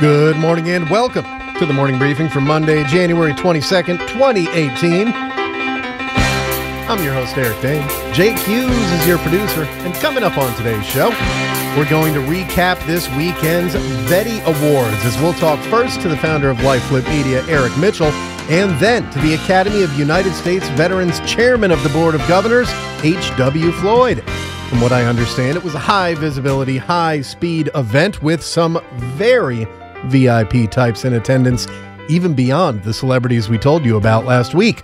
Good morning and welcome to the morning briefing for Monday, January 22nd, 2018. I'm your host, Eric Dehm. Jake Hughes is your producer, and coming up on today's show, we're going to recap this weekend's Vetty Awards as we'll talk first to the founder of LifeFlip Media, Eric Mitchell, and then to the Academy of United States Veterans Chairman of the Board of Governors, H.W. Floyd. From what I understand, it was a high visibility, high speed event with some very VIP types in attendance, even beyond the celebrities we told you about last week.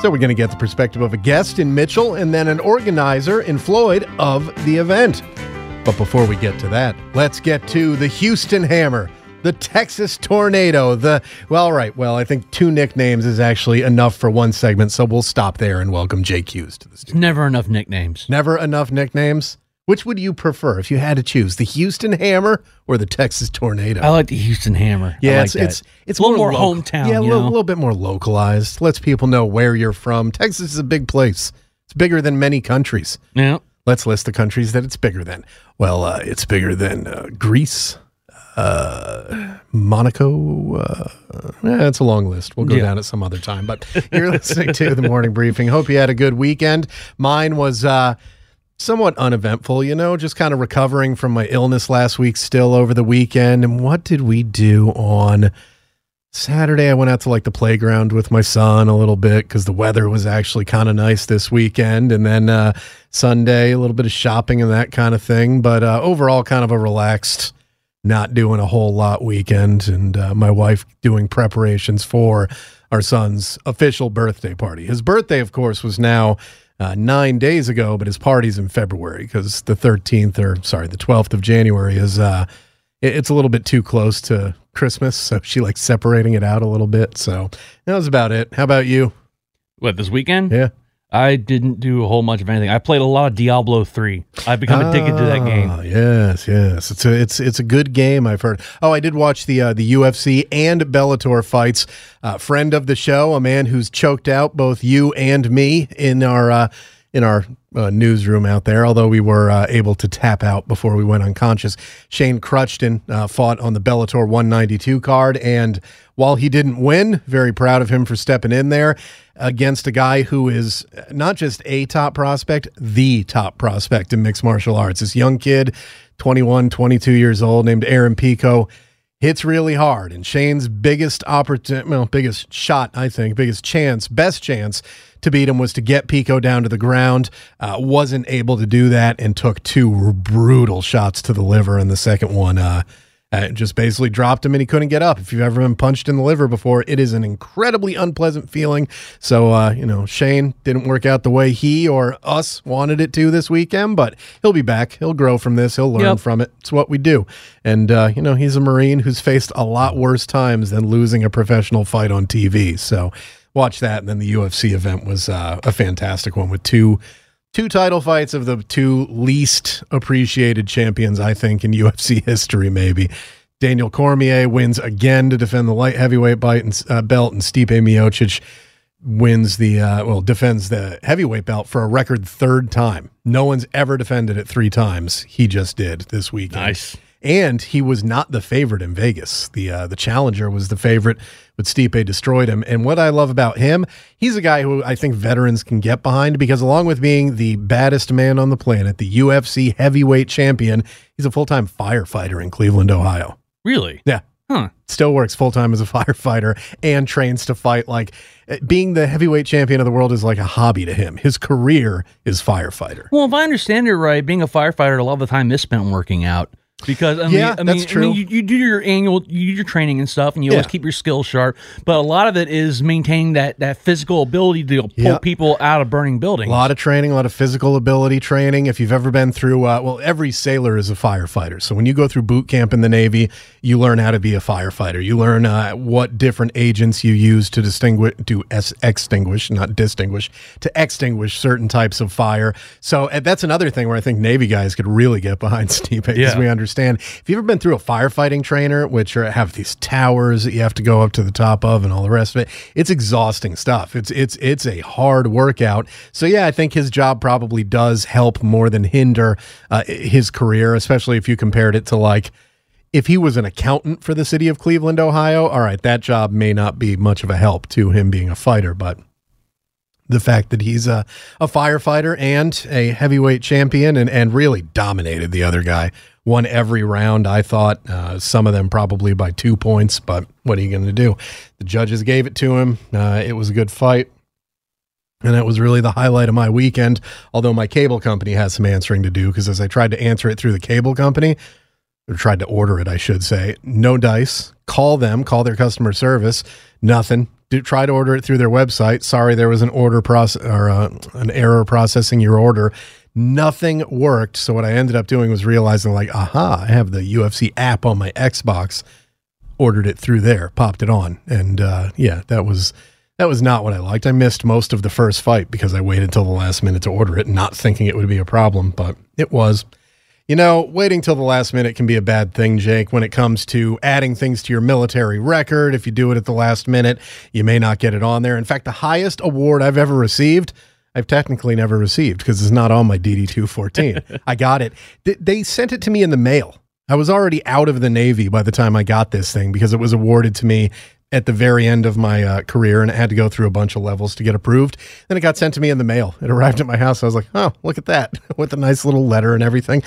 So we're going to get the perspective of a guest in Mitchell and then an organizer in Floyd of the event. But before we get to that, let's get to the Houston Hammer, the Texas Tornado, the well, all right. Well, I think two nicknames is actually enough for one segment, so we'll stop there and welcome Jake Hughes to the studio. Never enough nicknames. Never enough nicknames. Which would you prefer if you had to choose, the Houston Hammer or the Texas Tornado? I like the Houston Hammer. Yeah, like it's it's it's a little more, local. hometown. Yeah, a little, little bit more localized. Lets people know where you're from. Texas is a big place. It's bigger than many countries. yeah. Let's list the countries that it's bigger than. Well, uh, it's bigger than uh, Greece, uh, Monaco. Uh, yeah, it's a long list. We'll go Yeah. down it some other time. But you're listening to the morning briefing. Hope you had a good weekend. Mine was uh, somewhat uneventful, you know, just kind of recovering from my illness last week, still over the weekend. And what did we do on Saturday? I went out to like the playground with my son a little bit because the weather was actually kind of nice this weekend. And then uh, Sunday, a little bit of shopping and that kind of thing. But uh, overall, kind of a relaxed, not doing a whole lot weekend. And uh, my wife doing preparations for our son's official birthday party. His birthday, of course, was now uh, nine days ago, but his party's in February because the 13th or sorry, the 12th of January is uh, it- it's a little bit too close to Christmas, so she likes separating it out a little bit. So that was about it. How about you? What this weekend? Yeah, I didn't do a whole much of anything. I played a lot of Diablo three. I've become addicted to that game. Ah, Yes, yes, it's a it's it's a good game. I've heard. Oh, I did watch the uh, the UFC and Bellator fights. Uh, friend of the show, a man who's choked out both you and me in our uh, in our uh, newsroom out there. Although we were uh, able to tap out before we went unconscious. Shane Kruchten uh, fought on the Bellator 192 card, and while he didn't win, very proud of him for stepping in there against a guy who is not just a top prospect, the top prospect in mixed martial arts. This young kid, 21, 22 years old, named Aaron Pico, hits really hard. And Shane's biggest opportunity, well, biggest shot, I think, biggest chance, best chance to beat him was to get Pico down to the ground. Uh, wasn't able to do that and took two brutal shots to the liver. And the second one, uh, uh, just basically dropped him and he couldn't get up. If you've ever been punched in the liver before, it is an incredibly unpleasant feeling. So, uh, you know, Shane didn't work out the way he or us wanted it to this weekend, but he'll be back. He'll grow from this. He'll learn Yep. from it. It's what we do. And, uh, you know, he's a Marine who's faced a lot worse times than losing a professional fight on TV. So, watch that. And then the UFC event was uh, a fantastic one with two two title fights of the two least appreciated champions, I think, in UFC history, maybe. Daniel Cormier wins again to defend the light heavyweight and, uh, belt, and Stipe Miocic wins the uh, well defends the heavyweight belt for a record third time. No one's ever defended it three times. He just did this weekend. Nice. And he was not the favorite in Vegas. The uh, the challenger was the favorite, but Stipe destroyed him. And what I love about him, he's a guy who I think veterans can get behind because along with being the baddest man on the planet, the UFC heavyweight champion, he's a full time firefighter in Cleveland, Ohio. Really? Yeah. Huh. Still works full time as a firefighter and trains to fight. Like uh, being the heavyweight champion of the world is like a hobby to him. His career is firefighter. Well, if I understand it right, being a firefighter, a lot of the time is spent working out. Because I mean, Yeah, I mean, that's I true. mean, you, you do your annual, you do your training and stuff, and you always keep your skills sharp. But a lot of it is maintaining that that physical ability to pull Yeah. people out of burning buildings. A lot of training, a lot of physical ability training. If you've ever been through, uh, well, every sailor is a firefighter. So when you go through boot camp in the Navy, you learn how to be a firefighter. You learn uh, what different agents you use to distinguish, to es- extinguish, not distinguish, to extinguish certain types of fire. So uh, that's another thing where I think Navy guys could really get behind Stipe because Yeah. we understand. If you've ever been through a firefighting trainer, which are, have these towers that you have to go up to the top of and all the rest of it, it's exhausting stuff. It's it's it's a hard workout. So yeah, I think his job probably does help more than hinder uh, his career, especially if you compared it to like if he was an accountant for the city of Cleveland, Ohio. All right, that job may not be much of a help to him being a fighter, but the fact that he's a, a firefighter and a heavyweight champion and, and really dominated the other guy. Won every round, I thought. Uh, some of them probably by two points, but what are you going to do? The judges gave it to him. Uh, it was a good fight. And that was really the highlight of my weekend. Although my cable company has some answering to do because as I tried to answer it through the cable company, or tried to order it, I should say. No dice. Call them, call their customer service. Nothing. Do try to order it through their website. Sorry, there was an order process or uh, an error processing your order. Nothing worked. So what I ended up doing was realizing, like, aha, I have the UFC app on my Xbox. Ordered it through there, popped it on, and uh, yeah, that was that was not what I liked. I missed most of the first fight because I waited till the last minute to order it, not thinking it would be a problem, but it was. You know, waiting till the last minute can be a bad thing, Jake, when it comes to adding things to your military record. If you do it at the last minute, you may not get it on there. In fact, the highest award I've ever received, I've technically never received because it's not on my DD 214. I got it. Th- They sent it to me in the mail. I was already out of the Navy by the time I got this thing because it was awarded to me at the very end of my uh, career and it had to go through a bunch of levels to get approved. Then it got sent to me in the mail. It arrived at my house. I was like, oh, look at that with a nice little letter and everything.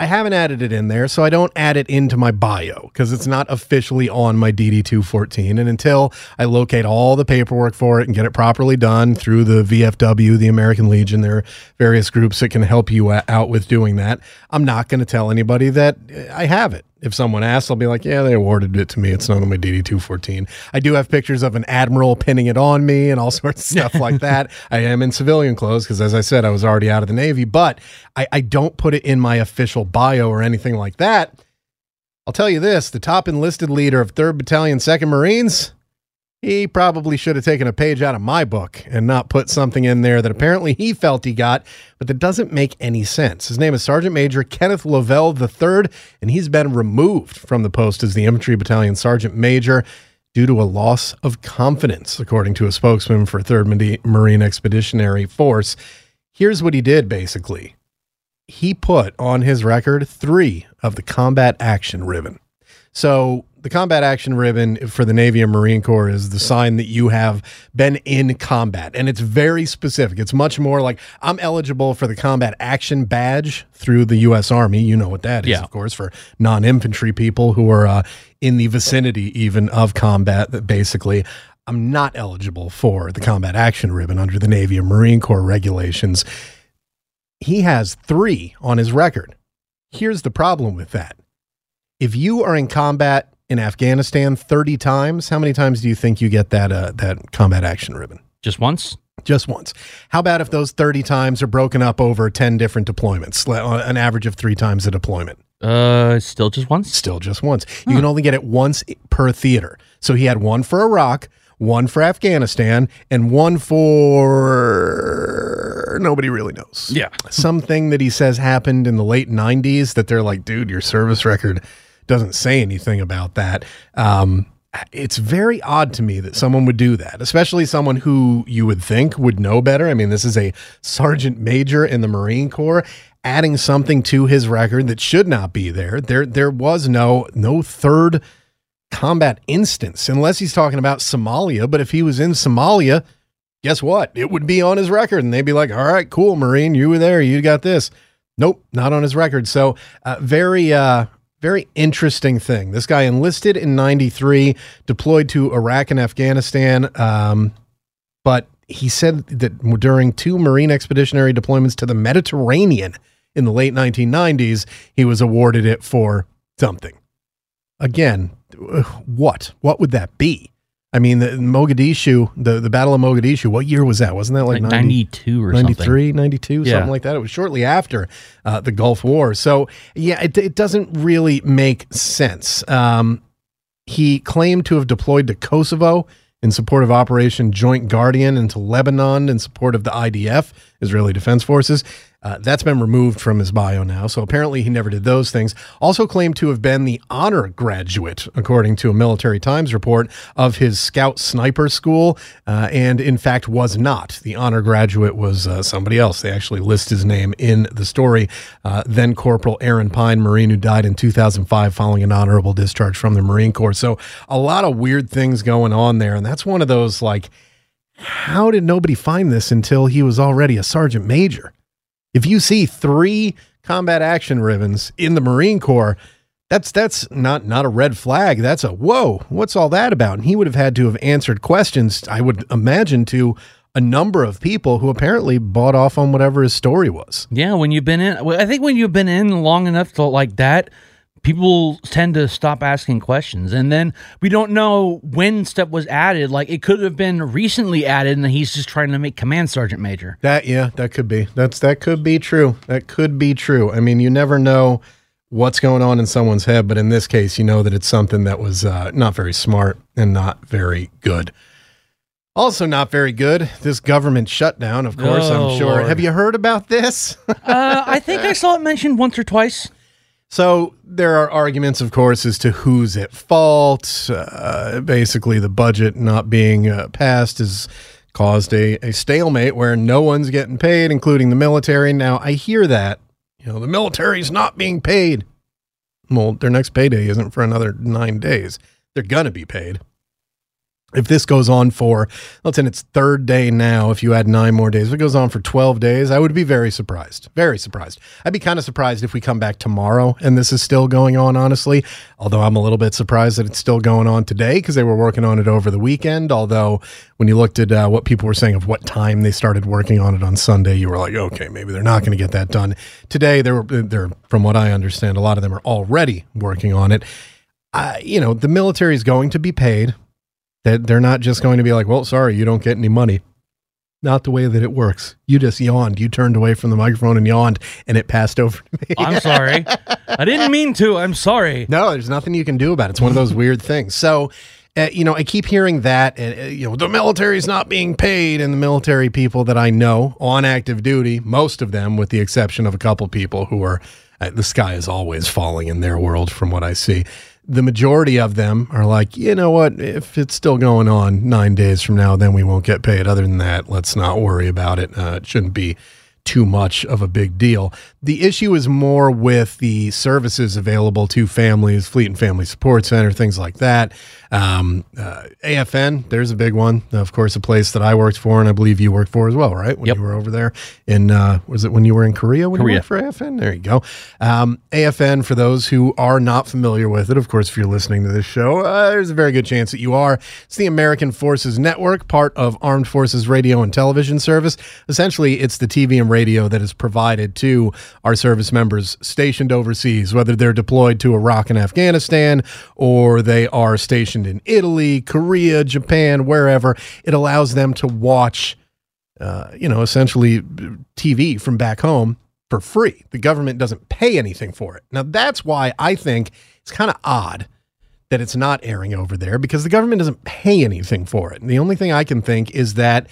I haven't added it in there, so I don't add it into my bio because it's not officially on my DD214. And until I locate all the paperwork for it and get it properly done through the VFW, the American Legion, there are various groups that can help you out with doing that. I'm not going to tell anybody that uh, I have it. If someone asks, I'll be like, yeah, they awarded it to me. It's not on my DD214. I do have pictures of an admiral pinning it on me and all sorts of stuff like that. I am in civilian clothes because, as I said, I was already out of the Navy, but I, I don't put it in my official bio or anything like that. I'll tell you this the top enlisted leader of 3rd Battalion, 2nd Marines, he probably should have taken a page out of my book and not put something in there that apparently he felt he got, but that doesn't make any sense. His name is Sergeant Major Kenneth Lavelle III, and he's been removed from the post as the Infantry Battalion Sergeant Major due to a loss of confidence, according to a spokesman for 3rd Marine Expeditionary Force. Here's what he did basically he put on his record three of the combat action ribbon. So the combat action ribbon for the Navy and Marine Corps is the sign that you have been in combat. And it's very specific. It's much more like I'm eligible for the combat action badge through the U.S. Army. You know what that is, Yeah. of course, for non infantry people who are uh, in the vicinity even of combat, that basically. I'm not eligible for the combat action ribbon under the Navy and Marine Corps regulations. He has three on his record. Here's the problem with that if you are in combat in Afghanistan 30 times, how many times do you think you get that uh, that combat action ribbon? Just once? Just once. How about if those 30 times are broken up over 10 different deployments, an average of 3 times a deployment? Uh, still just once. Still just once. You can only get it once per theater. So he had one for Iraq, one for Afghanistan, and one for nobody really knows Yeah. something that he says happened in the late 90s that they're like, dude, your service record doesn't say anything about that. Um, it's very odd to me that someone would do that, especially someone who you would think would know better. I mean, this is a sergeant major in the Marine Corps adding something to his record that should not be there. There there was no no third combat instance unless he's talking about Somalia, but if he was in Somalia, guess what? It would be on his record, and they'd be like, "All right, cool, Marine, you were there, you got this." Nope, not on his record. So, uh, very, uh, very interesting thing. This guy enlisted in '93, deployed to Iraq and Afghanistan, um, but he said that during two Marine expeditionary deployments to the Mediterranean in the late 1990s, he was awarded it for something. Again, uh, what? What would that be? I mean, the Mogadishu, the, the Battle of Mogadishu, what year was that? Wasn't that like, Like 90 92 or something. 93, 92, Yeah. something like that. It was shortly after uh, the Gulf War. So, yeah, it, it doesn't really make sense. Um, he claimed to have deployed to Kosovo in support of Operation Joint Guardian and to Lebanon in support of the IDF, Israeli Defense Forces. Uh, that's been removed from his bio now. So apparently he never did those things. Also claimed to have been the honor graduate, according to a Military Times report, of his Scout Sniper School, uh, and in fact was not. The honor graduate was uh, somebody else. They actually list his name in the story. Uh, then Corporal Aaron Pine, Marine, who died in 2005 following an honorable discharge from the Marine Corps. So a lot of weird things going on there. And that's one of those like, how did nobody find this until he was already a sergeant major? If you see three combat action ribbons in the Marine Corps, that's that's not not a red flag. That's a whoa. What's all that about? And he would have had to have answered questions. I would imagine to a number of people who apparently bought off on whatever his story was. Yeah, when you've been in, I think when you've been in long enough to like that, people tend to stop asking questions. And then we don't know when stuff was added. Like it could have been recently added, and he's just trying to make command sergeant major. That yeah, that could be. That's that could be true. That could be true. I mean, you never know what's going on in someone's head, but in this case, you know that it's something that was uh, not very smart and not very good. Also, not very good. This government shutdown, of course. Oh, I'm sure. Lord. Have you heard about this? Uh, I think I saw it mentioned once or twice. So there are arguments, of course, as to who's at fault. Uh, basically, the budget not being uh, passed has caused a, a stalemate where no one's getting paid, including the military. Now, I hear that. You know, the military's not being paid. Well, their next payday isn't for another nine days. They're going to be paid. If this goes on for, let's say its third day now, if you add nine more days, if it goes on for 12 days, I would be very surprised. Very surprised. I'd be kind of surprised if we come back tomorrow and this is still going on, honestly. Although I'm a little bit surprised that it's still going on today because they were working on it over the weekend. Although when you looked at uh, what people were saying of what time they started working on it on Sunday, you were like, okay, maybe they're not going to get that done today. They're, they're, from what I understand, a lot of them are already working on it. Uh, you know, the military is going to be paid. That they're not just going to be like, well, sorry, you don't get any money. Not the way that it works. You just yawned. You turned away from the microphone and yawned, and it passed over to me. I'm sorry. I didn't mean to. I'm sorry. No, there's nothing you can do about it. It's one of those weird things. So, uh, you know, I keep hearing that, uh, uh, you know, the military's not being paid, and the military people that I know on active duty, most of them, with the exception of a couple people who are, uh, the sky is always falling in their world, from what I see. The majority of them are like, you know what? If it's still going on nine days from now, then we won't get paid. Other than that, let's not worry about it. Uh, it shouldn't be too much of a big deal. The issue is more with the services available to families, Fleet and Family Support Center, things like that. Um, uh, AFN, there's a big one. Of course, a place that I worked for and I believe you worked for as well, right? When Yep. you were over there in, uh, was it when you were in Korea when Korea. you worked for AFN? There you go. Um, AFN, for those who are not familiar with it, of course, if you're listening to this show, uh, there's a very good chance that you are. It's the American Forces Network, part of Armed Forces Radio and Television Service. Essentially, it's the TV and radio that is provided to our service members stationed overseas, whether they're deployed to Iraq and Afghanistan or they are stationed in Italy, Korea, Japan, wherever. It allows them to watch uh, you know, essentially TV from back home for free. The government doesn't pay anything for it. Now, that's why I think it's kind of odd that it's not airing over there because the government doesn't pay anything for it. And the only thing I can think is that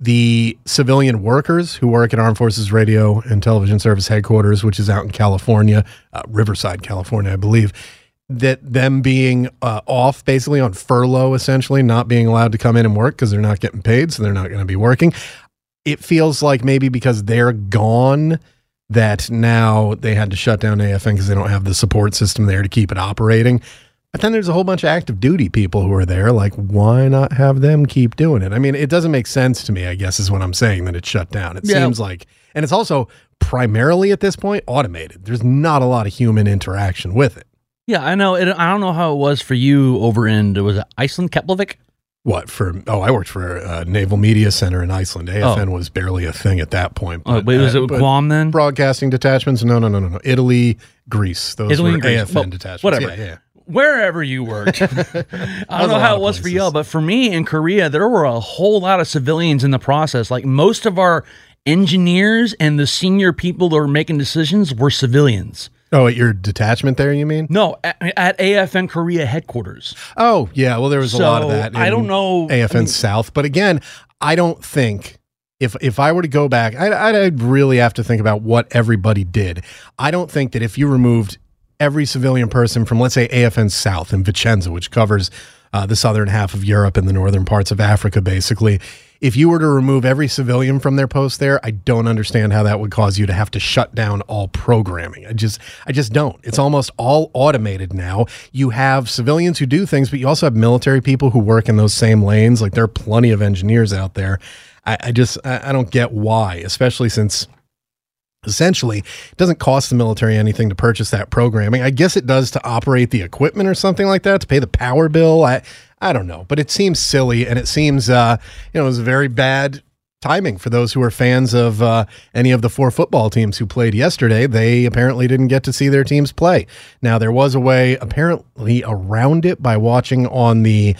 the civilian workers who work at Armed Forces Radio and Television Service headquarters, which is out in California, uh, Riverside, California, I believe, that them being uh, off basically on furlough, essentially, not being allowed to come in and work because they're not getting paid, so they're not going to be working. It feels like maybe because they're gone that now they had to shut down AFN because they don't have the support system there to keep it operating. But then there's a whole bunch of active duty people who are there. Like, why not have them keep doing it? I mean, it doesn't make sense to me, I guess, is what I'm saying that it's shut down. It Yeah. seems like, and it's also primarily at this point automated. There's not a lot of human interaction with it. Yeah, I know. It, I don't know how it was for you over in was it Iceland, Keflavik? What for? Oh, I worked for uh, Naval Media Center in Iceland. AFN was barely a thing at that point. Oh, wait, was it but Guam then? Broadcasting detachments? No, no, no, no, no. Italy, Greece. Those Italy were Greece. AFN Well, detachments. Whatever. Yeah, yeah. Wherever you worked. I don't know how it was for y'all, but for me in Korea, there were a whole lot of civilians in the process. Like most of our engineers and the senior people that were making decisions were civilians. Oh, at your detachment there, you mean? No, at, at AFN Korea headquarters. Oh, yeah. Well, there was a lot of So, that. I don't know- AFN I mean- South, but again, I don't think if if I were to go back, I'd, I'd really have to think about what everybody did. I don't think that if you removed every civilian person from, let's say, AFN South in Vicenza, which covers uh, the southern half of Europe and the northern parts of Africa, basically. If you were to remove every civilian from their post there, I don't understand how that would cause you to have to shut down all programming. I just, I just don't. It's almost all automated now. You have civilians who do things, but you also have military people who work in those same lanes. Like there are plenty of engineers out there. I, I just, I, I don't get why, especially since essentially it doesn't cost the military anything to purchase that programming. I guess it does to operate the equipment or something like that to pay the power bill. I i don't know but it seems silly and it seems uh you know it was very bad timing for those who are fans of uh, any of the four football teams who played yesterday. They apparently didn't get to see their teams play. Now there was a way apparently around it by watching on the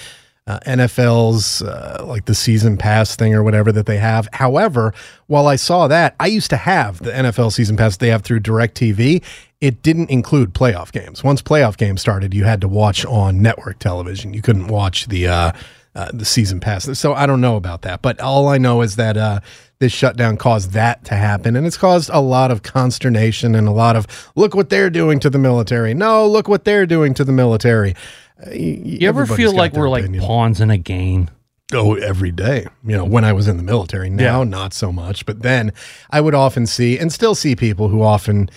uh, NFL's uh, like the season pass thing or whatever that they have. However, while I saw that, I used to have the NFL season pass they have through DirecTV. It didn't include playoff games. Once playoff games started, you had to watch on network television. You couldn't watch the uh, uh, the season pass. So I don't know about that, but all I know is that uh, this shutdown caused that to happen, and it's caused a lot of consternation and a lot of look what they're doing to the military. No, look what they're doing to the military. You ever feel like we're like pawns in a game? Oh, every day. You know, when I was in the military. Now, Yeah. not so much. But then I would often see and still see people who often,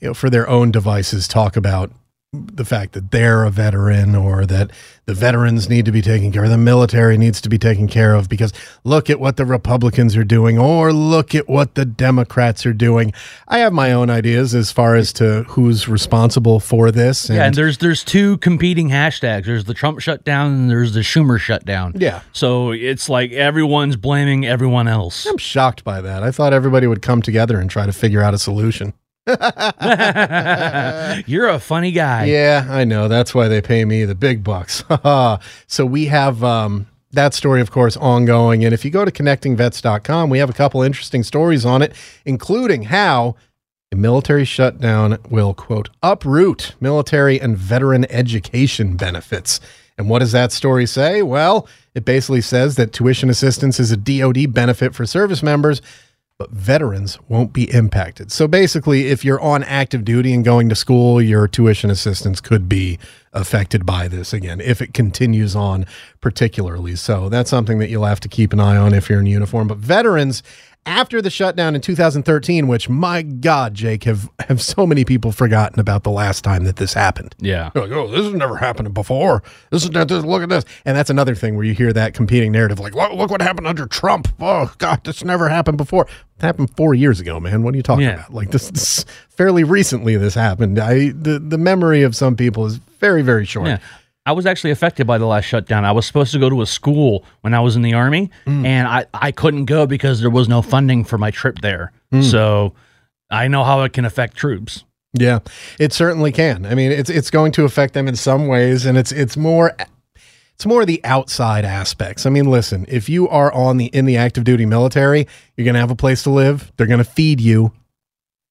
you know, for their own devices, talk about the fact that they're a veteran or that the veterans need to be taken care of, the military needs to be taken care of because look at what the Republicans are doing or look at what the Democrats are doing. I have my own ideas as far as to who's responsible for this. yeah, and there's there's two competing hashtags. There's the Trump shutdown and there's the Schumer shutdown. Yeah. So it's like everyone's blaming everyone else. I'm shocked by that. I thought everybody would come together and try to figure out a solution. You're a funny guy. Yeah, I know. That's why they pay me the big bucks. so we have um, that story, of course, ongoing. And if you go to connectingvets.com, we have a couple interesting stories on it, including how a military shutdown will, quote, uproot military and veteran education benefits. And what does that story say? Well, it basically says that tuition assistance is a DoD benefit for service members, but veterans won't be impacted. So basically, if you're on active duty and going to school, your tuition assistance could be affected by this again if it continues on, particularly. So that's something that you'll have to keep an eye on if you're in uniform. But veterans, after the shutdown in 2013, which my God, Jake, have have so many people forgotten about the last time that this happened. Yeah. They're like, oh, this has never happened before. This is not, this, look at this. And that's another thing where you hear that competing narrative, like, look, look what happened under Trump. Oh, God, this never happened before. It happened four years ago, man. What are you talking Yeah. about? Like, this, this fairly recently, this happened. I the, the memory of some people is very, very short. Yeah. I was actually affected by the last shutdown. I was supposed to go to a school when I was in the army, Mm. and I, I couldn't go because there was no funding for my trip there. Mm. So I know how it can affect troops. Yeah, it certainly can. I mean, it's it's going to affect them in some ways, and it's it's more it's more the outside aspects. I mean, listen, if you are on the in the active duty military, you're going to have a place to live. They're going to feed you.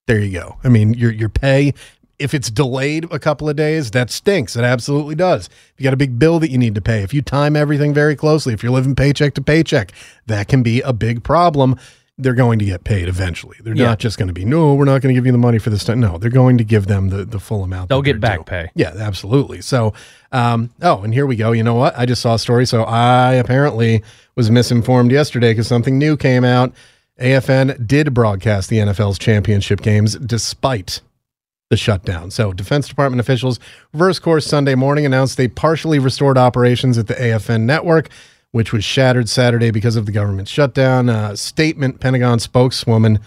There you go. I mean, your your pay. If it's delayed a couple of days, that stinks. It absolutely does. If you got a big bill that you need to pay, if you time everything very closely, if you're living paycheck to paycheck, that can be a big problem. They're going to get paid eventually. They're Yeah. not just going to be, no, we're not going to give you the money for this. time. No, they're going to give them the, the full amount. They'll get back due. pay. Yeah, absolutely. So, um, oh, and here we go. You know what? I just saw a story. So I apparently was misinformed yesterday because something new came out. AFN did broadcast the NFL's championship games despite the shutdown. So, Defense Department officials, reverse course Sunday morning, announced they partially restored operations at the AFN network, which was shattered Saturday because of the government shutdown. A statement Pentagon spokeswoman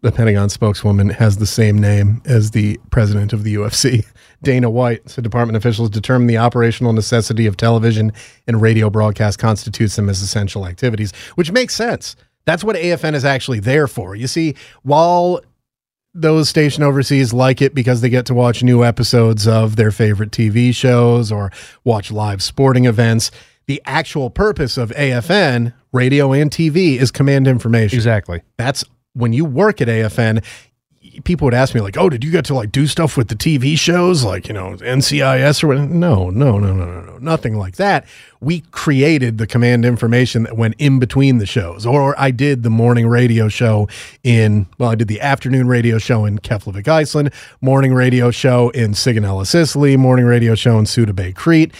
the Pentagon spokeswoman has the same name as the president of the UFC, Dana White. So Department officials determined the operational necessity of television and radio broadcast constitutes them as essential activities, which makes sense. That's what AFN is actually there for. You see, while those stationed overseas like it because they get to watch new episodes of their favorite TV shows or watch live sporting events. The actual purpose of AFN, radio and TV, is command information. Exactly. That's when you work at AFN, people would ask me like, "Oh, did you get to like do stuff with the TV shows, like you know NCIS or what?" No, no, no, no, no, no, nothing like that. We created the command information that went in between the shows, or I did the morning radio show in well, I did the afternoon radio show in Keflavik, Iceland, morning radio show in Sigonella, Sicily, morning radio show in Suda Bay, Crete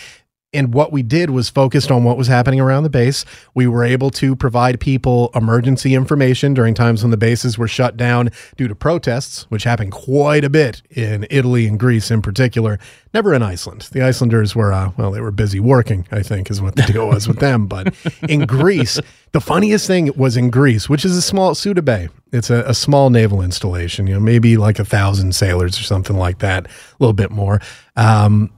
and what we did was focused on what was happening around the base. We were able to provide people emergency information during times when the bases were shut down due to protests, which happened quite a bit in Italy and Greece in particular. Never in Iceland. The Icelanders were, uh, well, they were busy working, I think, is what the deal was with them. But in Greece, the funniest thing was in Greece, which is a small Suda Bay. It's a, a small naval installation, you know, maybe like a thousand sailors or something like that, a little bit more. Um,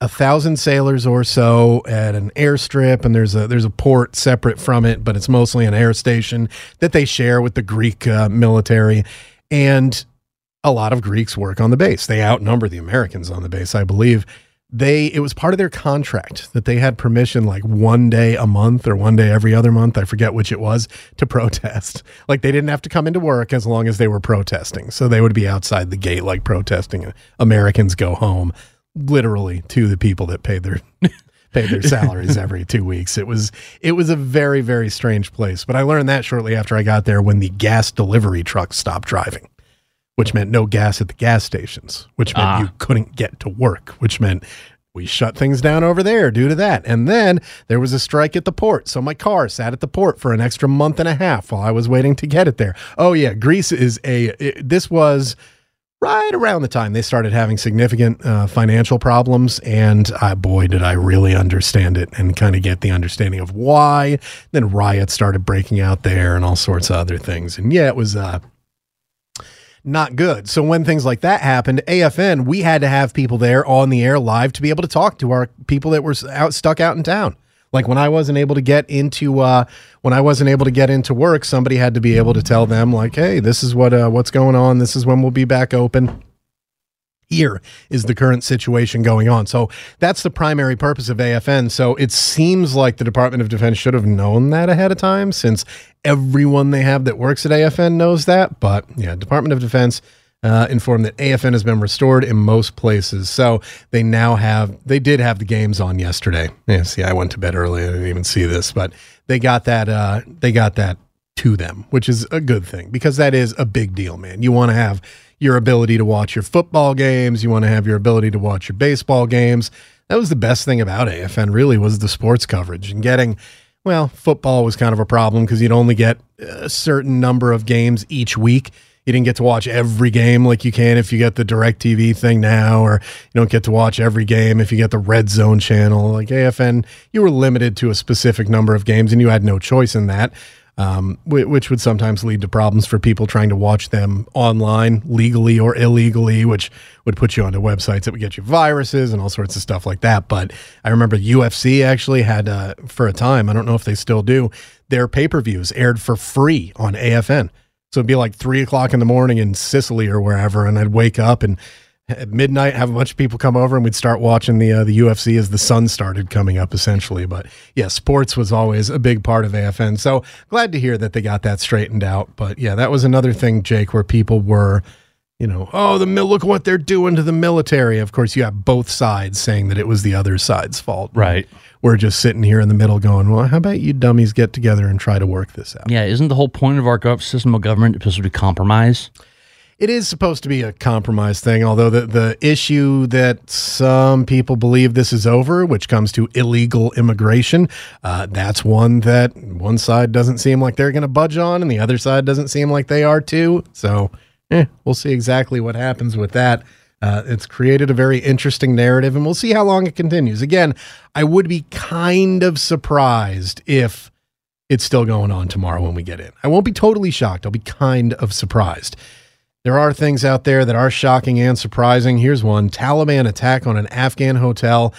a thousand sailors or so at an airstrip, and there's a there's a port separate from it, but it's mostly an air station that they share with the Greek uh, military, and a lot of Greeks work on the base. They outnumber the Americans on the base, I believe. They it was part of their contract that they had permission like one day a month or one day every other month, I forget which it was, to protest. Like they didn't have to come into work as long as they were protesting. So they would be outside the gate like protesting. And Americans go home literally to the people that paid their paid their salaries every two weeks. It was it was a very very strange place. But I learned that shortly after I got there when the gas delivery trucks stopped driving, which meant no gas at the gas stations, which meant Ah. you couldn't get to work, which meant we shut things down over there due to that. And then there was a strike at the port. So my car sat at the port for an extra month and a half while I was waiting to get it there. Oh yeah, Greece is a it, this was right around the time they started having significant uh, financial problems. And uh, boy, did I really understand it and kind of get the understanding of why. Then riots started breaking out there and all sorts of other things. And yeah, it was uh, not good. So when things like that happened, AFN, we had to have people there on the air live to be able to talk to our people that were out stuck out in town. Like when I wasn't able to get into uh, when I wasn't able to get into work, somebody had to be able to tell them like, "Hey, this is what uh, what's going on. This is when we'll be back open." Here is the current situation going on. So that's the primary purpose of AFN. So it seems like the Department of Defense should have known that ahead of time since everyone they have that works at AFN knows that. But yeah, Department of Defense uh, informed that AFN has been restored in most places. So they now have, they did have the games on yesterday. Yeah, see, I went to bed early. I didn't even see this, but they got that, uh, they got that to them, which is a good thing because that is a big deal, man. You want to have your ability to watch your football games, you want to have your ability to watch your baseball games. That was the best thing about AFN really was the sports coverage and getting well, football was kind of a problem because you'd only get a certain number of games each week. You didn't get to watch every game like you can if you get the DirecTV thing now, or you don't get to watch every game if you get the red zone channel. Like AFN, you were limited to a specific number of games and you had no choice in that um, which would sometimes lead to problems for people trying to watch them online legally or illegally, which would put you onto websites that would get you viruses and all sorts of stuff like that. But I remember UFC actually had, uh, for a time, I don't know if they still do, their pay per views aired for free on AFN. So it'd be like three o'clock in the morning in Sicily or wherever, and I'd wake up and at midnight have a bunch of people come over and we'd start watching the uh, the UFC as the sun started coming up essentially. But yeah sports was always a big part of AFN so glad to hear that they got that straightened out. But yeah that was another thing Jake where people were you know oh the mil- look what they're doing to the military of course you have both sides saying that it was the other side's fault Right. we're just sitting here in the middle going well how about you dummies get together and try to work this out Yeah, isn't the whole point of our gov- system of government supposed to be compromise? It is supposed to be a compromise thing, although the, the issue that some people believe this is over, which comes to illegal immigration, uh, that's one that one side doesn't seem like they're going to budge on, and the other side doesn't seem like they are too. So, eh, we'll see exactly what happens with that. Uh, it's created a very interesting narrative, and we'll see how long it continues. Again, I would be kind of surprised if it's still going on tomorrow when we get in. I won't be totally shocked. I'll be kind of surprised. There are things out there that are shocking and surprising. Here's one Taliban attack on an Afghan hotel.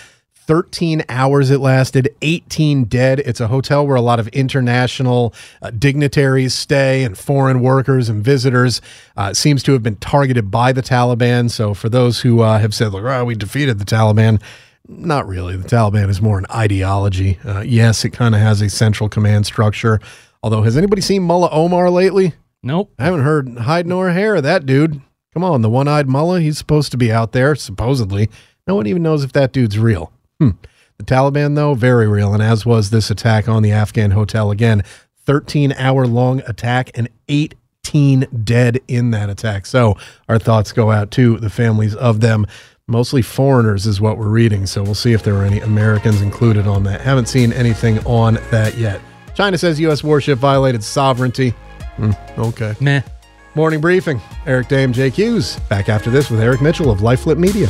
13 hours it lasted, 18 dead. It's a hotel where a lot of international uh, dignitaries stay and foreign workers and visitors. Uh, seems to have been targeted by the Taliban. So, for those who uh, have said, like, oh, we defeated the Taliban, not really. The Taliban is more an ideology. Uh, yes, it kind of has a central command structure. Although, has anybody seen Mullah Omar lately? Nope. I haven't heard hide nor hair of that dude. Come on, the one eyed mullah, he's supposed to be out there, supposedly. No one even knows if that dude's real. Hmm. The Taliban, though, very real, and as was this attack on the Afghan hotel. Again, 13 hour long attack and 18 dead in that attack. So our thoughts go out to the families of them. Mostly foreigners is what we're reading, so we'll see if there are any Americans included on that. Haven't seen anything on that yet. China says U.S. warship violated sovereignty. Hmm, okay. Meh. Morning briefing. Eric Dehm, Jake Hughes. Back after this with Eric Mitchell of LifeFlip Media.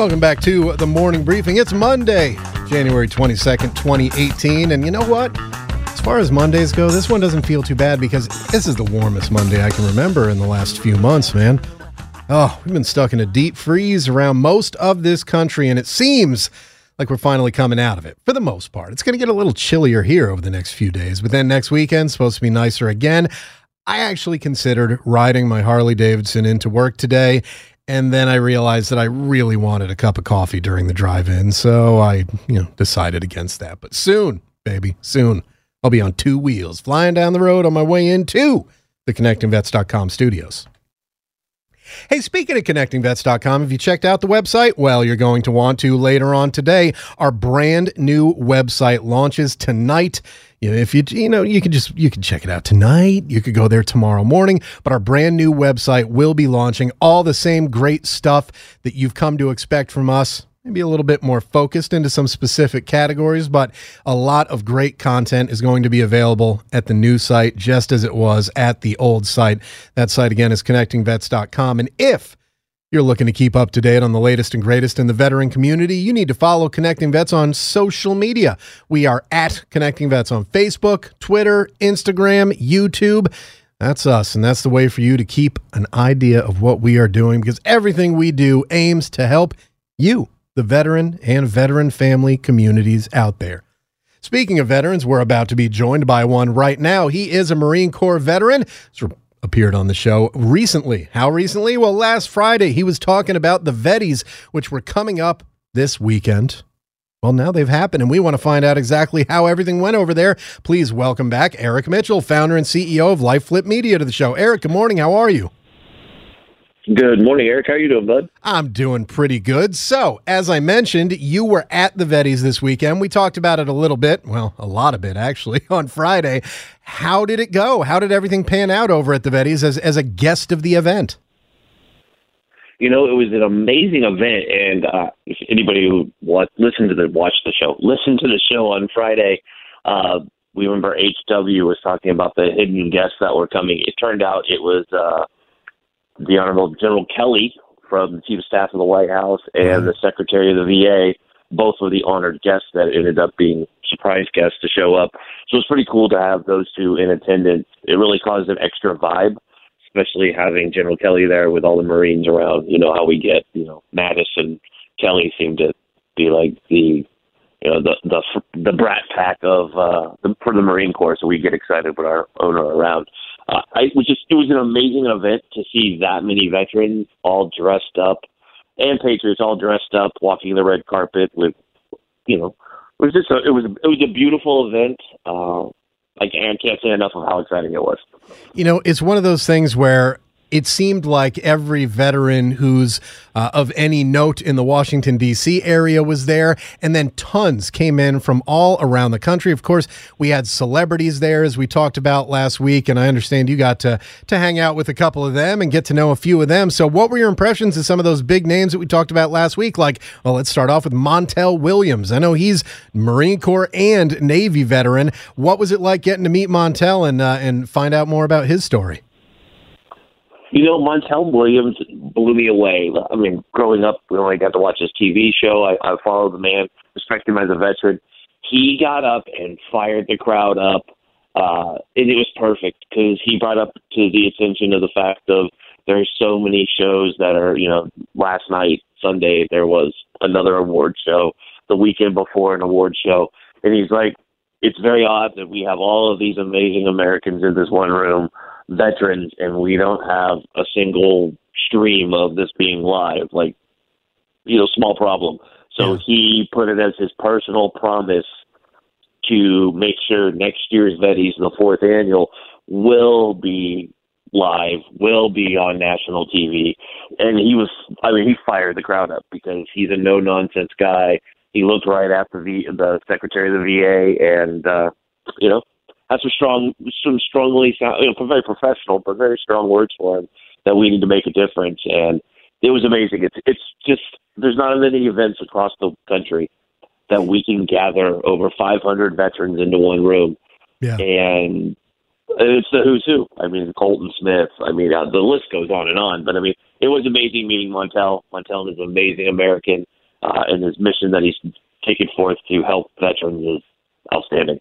Welcome back to the morning briefing. It's Monday, January 22nd, 2018. And you know what? As far as Mondays go, this one doesn't feel too bad because this is the warmest Monday I can remember in the last few months, man. Oh, we've been stuck in a deep freeze around most of this country, and it seems like we're finally coming out of it for the most part. It's going to get a little chillier here over the next few days, but then next weekend, supposed to be nicer again. I actually considered riding my Harley Davidson into work today, and then I realized that I really wanted a cup of coffee during the drive-in, so I, you know, decided against that. But soon, baby, soon, I'll be on two wheels, flying down the road on my way into the ConnectingVets.com studios. Hey, speaking of connectingvets.com, have you checked out the website? Well, you're going to want to later on today. Our brand new website launches tonight. You know, if you you know, you could just you could check it out tonight. You could go there tomorrow morning, but our brand new website will be launching all the same great stuff that you've come to expect from us maybe a little bit more focused into some specific categories, but a lot of great content is going to be available at the new site, just as it was at the old site. That site again is connectingvets.com. And if you're looking to keep up to date on the latest and greatest in the veteran community, you need to follow Connecting Vets on social media. We are at Connecting Vets on Facebook, Twitter, Instagram, YouTube. That's us, and that's the way for you to keep an idea of what we are doing because everything we do aims to help you the veteran and veteran family communities out there. Speaking of veterans, we're about to be joined by one right now. He is a Marine Corps veteran. Appeared on the show recently. How recently? Well, last Friday, he was talking about the Vetties, which were coming up this weekend. Well, now they've happened, and we want to find out exactly how everything went over there. Please welcome back Eric Mitchell, founder and CEO of Life Flip Media, to the show. Eric, good morning. How are you? Good morning, Eric. How are you doing, bud? I'm doing pretty good. So, as I mentioned, you were at the Vetties this weekend. We talked about it a little bit, well, a lot of it actually, on Friday. How did it go? How did everything pan out over at the Vetties as, as a guest of the event? You know, it was an amazing event, and uh, if anybody who listened to the watch the show, listen to the show on Friday. Uh, we remember HW was talking about the hidden guests that were coming. It turned out it was uh, the Honorable General Kelly from the Chief of Staff of the White House and the Secretary of the VA. Both were the honored guests that ended up being surprise guests to show up. So it's pretty cool to have those two in attendance. It really caused an extra vibe, especially having General Kelly there with all the Marines around. You know how we get, you know, Mattis and Kelly seem to be like the you know the the the brat pack of uh the, for the Marine Corps, so we get excited with our owner around. I it was just it was an amazing event to see that many veterans all dressed up and patriots all dressed up walking the red carpet with you know it was just a, it was it was a beautiful event. Uh, I can't say enough of how exciting it was. You know, it's one of those things where it seemed like every veteran who's uh, of any note in the Washington, D.C. area was there. And then tons came in from all around the country. Of course, we had celebrities there, as we talked about last week. And I understand you got to, to hang out with a couple of them and get to know a few of them. So, what were your impressions of some of those big names that we talked about last week? Like, well, let's start off with Montel Williams. I know he's Marine Corps and Navy veteran. What was it like getting to meet Montel and, uh, and find out more about his story? You know, Montel Williams blew me away. I mean, growing up, we only got to watch his TV show. I, I followed the man, respect him as a veteran. He got up and fired the crowd up, uh, and it was perfect because he brought up to the attention of the fact of there's so many shows that are, you know, last night, Sunday, there was another award show. The weekend before, an award show, and he's like, it's very odd that we have all of these amazing Americans in this one room veterans and we don't have a single stream of this being live like you know small problem so yeah. he put it as his personal promise to make sure next year's Vettys, the fourth annual, will be live, will be on national TV. And he was, I mean, he fired the crowd up because he's a no nonsense guy. He looked right at the the secretary of the VA, and uh, you know, that's a strong, some strongly, you know, very professional, but very strong words for him that we need to make a difference. And it was amazing. It's it's just there's not many events across the country that we can gather over 500 veterans into one room, yeah. and it's the who's who. I mean, Colton Smith. I mean, uh, the list goes on and on. But I mean, it was amazing meeting Montel. Montel is an amazing American, uh, and his mission that he's taken forth to help veterans is outstanding.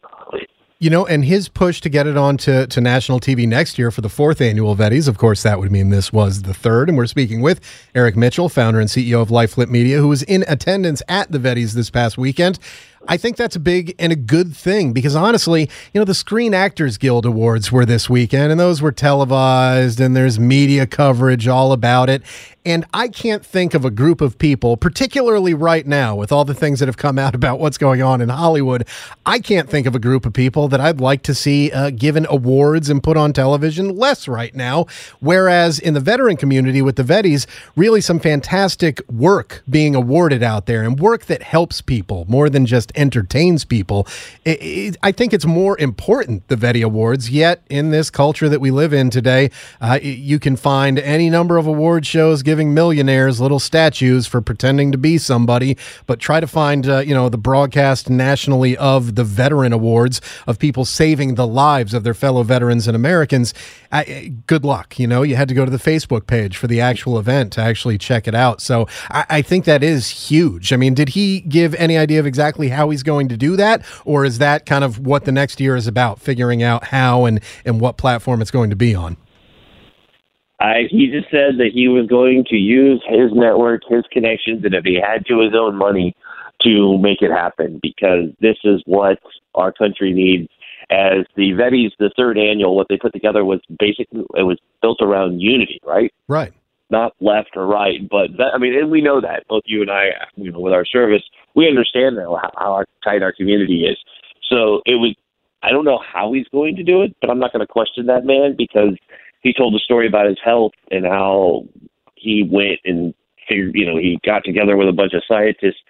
You know, and his push to get it on to, to national TV next year for the fourth annual Vettys, of course, that would mean this was the third. And we're speaking with Eric Mitchell, founder and CEO of LifeFlip Media, who was in attendance at the Vettys this past weekend. I think that's a big and a good thing because honestly, you know, the Screen Actors Guild Awards were this weekend and those were televised and there's media coverage all about it. And I can't think of a group of people, particularly right now with all the things that have come out about what's going on in Hollywood, I can't think of a group of people that I'd like to see uh, given awards and put on television less right now. Whereas in the veteran community with the Vettys, really some fantastic work being awarded out there and work that helps people more than just entertains people. It, it, I think it's more important, the Vetty Awards, yet in this culture that we live in today, uh, you can find any number of award shows giving millionaires little statues for pretending to be somebody, but try to find, uh, you know, the broadcast nationally of the Veteran Awards of people saving the lives of their fellow veterans and Americans. Uh, good luck. You know, you had to go to the Facebook page for the actual event to actually check it out. So I, I think that is huge. I mean, did he give any idea of exactly how he's going to do that, or is that kind of what the next year is about, figuring out how and and what platform it's going to be on? I, he just said that he was going to use his network, his connections, and if he had to, his own money to make it happen because this is what our country needs. As the Vettys, the third annual, what they put together was basically it was built around unity, right? Right. Not left or right, but that, I mean, and we know that both you and I, you know, with our service, we understand now how, how tight our community is. So it was. I don't know how he's going to do it, but I'm not going to question that man because he told a story about his health and how he went and figured, you know, he got together with a bunch of scientists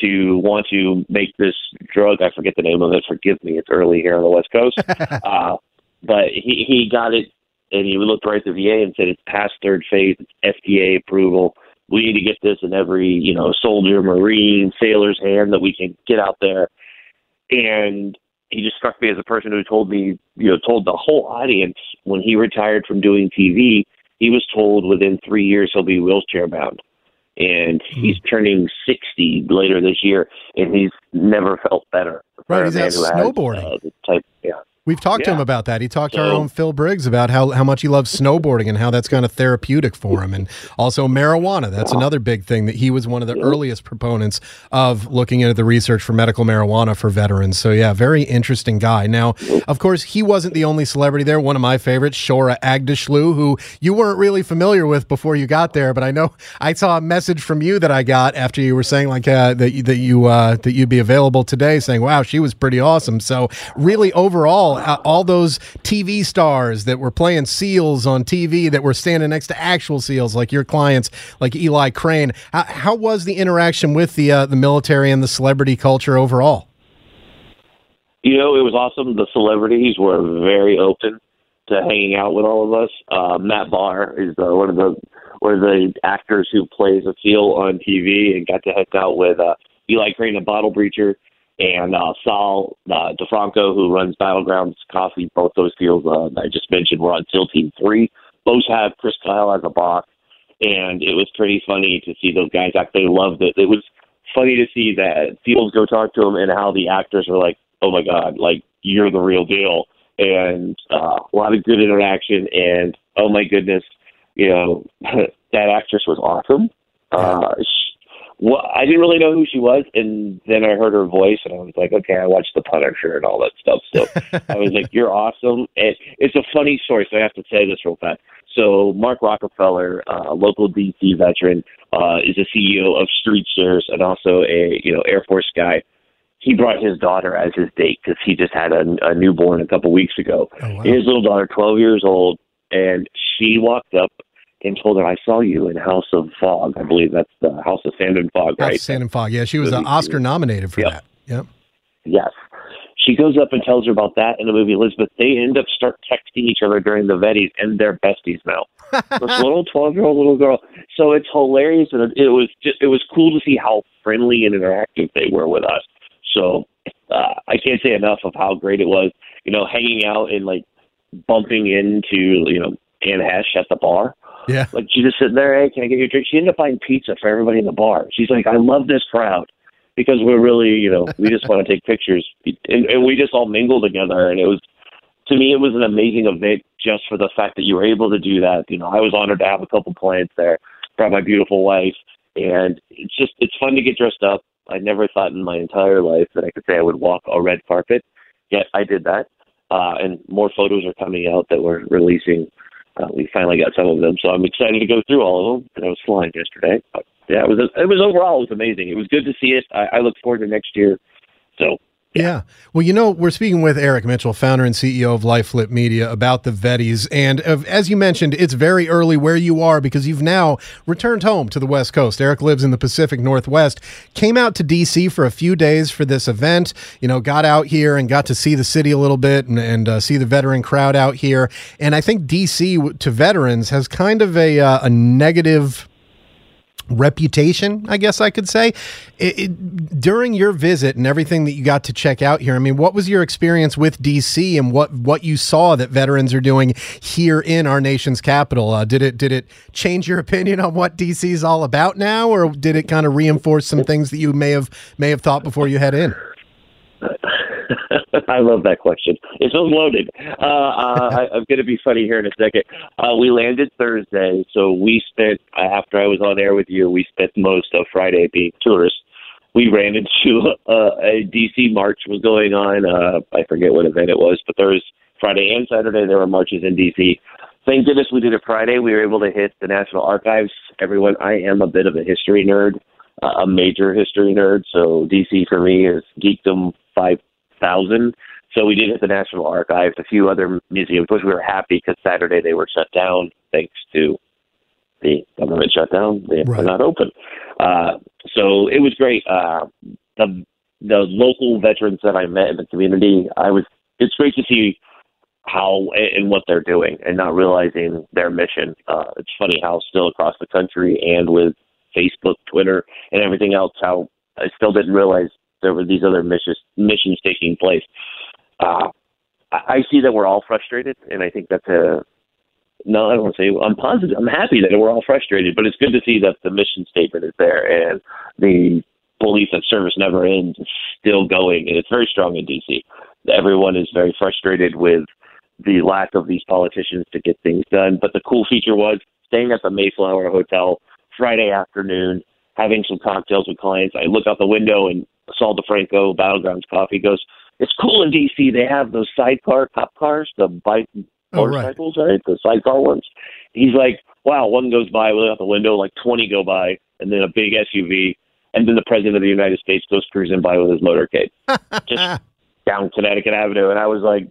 to want to make this drug. I forget the name of it. Forgive me. It's early here on the West Coast. uh, but he, he got it and he looked right at the VA and said it's past third phase. It's FDA approval. We need to get this in every, you know, soldier, marine, sailor's hand that we can get out there. And he just struck me as a person who told me, you know, told the whole audience when he retired from doing TV, he was told within three years he'll be wheelchair bound. And hmm. he's turning 60 later this year, and he's never felt better. Right, he's out snowboarding. Has, uh, type, yeah. We've talked yeah. to him about that. He talked so, to our own Phil Briggs about how, how much he loves snowboarding and how that's kind of therapeutic for him. And also marijuana. That's another big thing that he was one of the earliest proponents of looking into the research for medical marijuana for veterans. So, yeah, very interesting guy. Now, of course, he wasn't the only celebrity there. One of my favorites, Shohreh Aghdashloo, who you weren't really familiar with before you got there, but I know I saw a message from you that I got after you were saying like uh, that, that, you, uh, that you'd be available today saying, wow, she was pretty awesome. So, really, overall, uh, all those TV stars that were playing seals on TV that were standing next to actual seals, like your clients, like Eli Crane. How, how was the interaction with the uh, the military and the celebrity culture overall? You know, it was awesome. The celebrities were very open to hanging out with all of us. Uh, Matt Barr is uh, one of the one of the actors who plays a seal on TV and got to hang out with uh, Eli Crane, the bottle breacher, and uh, Sal uh, DeFranco, who runs Battlegrounds Coffee. Both those seals uh, I just mentioned were on SEAL Team Three. Both have Chris Kyle as a boss, and it was pretty funny to see those guys act. They loved it. It was funny to see that seals go talk to him and how the actors were like, "Oh my god, like you're the real deal." and uh, a lot of good interaction. And oh my goodness, you know, that actress was awesome. Uh, she, well, I didn't really know who she was, and then I heard her voice, and I was like, okay, I watched The Punisher and all that stuff. So I was like, you're awesome. And it's a funny story, so I have to say this real fast. So Mark Rockefeller, uh, a local DC veteran, uh, is a CEO of Street Shares and also a you know Air Force guy he brought his daughter as his date because he just had a, a newborn a couple weeks ago. Oh, wow. His little daughter, 12 years old, and she walked up and told her, "I saw you in House of Fog. I believe that's the House of Sand and Fog, right?" Sand and Fog. Yeah, she was Movie. Oscar nominated for Yep. that. Yep. Yes. She goes up and tells her about that in the movie Elizabeth. They end up start texting each other during the Vettys, and they're besties now. this little twelve year old little girl. So it's hilarious, and it, it was just it was cool to see how friendly and interactive they were with us. So uh, I can't say enough of how great it was. You know, hanging out and like bumping into you know Anne Heche at the bar. Yeah. Like she's just sitting there, hey, can I get you a drink? She ended up buying pizza for everybody in the bar. She's like, I love this crowd because we're really, you know, we just want to take pictures, and, and we just all mingle together, and it was. To me, it was an amazing event just for the fact that you were able to do that. You know, I was honored to have a couple clients there, brought my beautiful wife, and it's just it's fun to get dressed up. I never thought in my entire life that I could say I would walk a red carpet, yet I did that. Uh, and more photos are coming out that we're releasing. Uh, we finally got some of them, so I'm excited to go through all of them. And I was flying yesterday. But yeah, it was it was overall it was amazing. It was good to see it. I, I look forward to next year. So Yeah. Well, you know, we're speaking with Eric Mitchell, founder and CEO of LifeFlip Media, about the Vetties. And uh, as you mentioned, it's very early where you are because you've now returned home to the West Coast. Eric lives in the Pacific Northwest, came out to DC for a few days for this event, you know, got out here and got to see the city a little bit and, and uh, see the veteran crowd out here. And I think DC to veterans has kind of a, uh, a negative reputation, I guess I could say. It, it, during your visit and everything that you got to check out here, I mean, what was your experience with DC and what what you saw that veterans are doing here in our nation's capital? Uh, did it did it change your opinion on what DC is all about now, or did it kind of reinforce some things that you may have may have thought before you head in? I love that question. It's loaded. Uh, uh, I, I'm going to be funny here in a second. Uh, we landed Thursday, so we spent after I was on air with you. We spent most of Friday being tourists. We ran into uh, a DC march was going on. Uh, I forget what event it was, but there was Friday and Saturday there were marches in DC. Thank goodness we did it Friday. We were able to hit the National Archives. Everyone, I am a bit of a history nerd, uh, a major history nerd. So DC for me is geekdom five thousand. So we did hit the National Archives, a few other museums, which we were happy because Saturday they were shut down thanks to the government shutdown. They Right. were not open. Uh, so it was great. Uh, the the local veterans that I met in the community, I was. It's great to see how and what they're doing and not realizing their mission. Uh, it's funny how still across the country and with Facebook, Twitter, and everything else, how I still didn't realize there were these other missions missions taking place. Uh, I see that we're all frustrated, and I think that's a no. I don't want to say I'm positive. I'm happy that we're all frustrated, but it's good to see that the mission statement is there and the belief that service never ends is still going, and it's very strong in DC. Everyone is very frustrated with the lack of these politicians to get things done. But the cool feature was staying at the Mayflower Hotel Friday afternoon, having some cocktails with clients. I look out the window and Saul DeFranco, Battlegrounds Coffee, goes, It's cool in DC. They have those sidecar cop cars, the bike Oh, right. motorcycles, right? The sidecar ones. He's like, Wow, one goes by, we look out the window, like 20 go by, and then a big SUV. And then the president of the United States goes cruising by with his motorcade just down Connecticut Avenue. And I was like,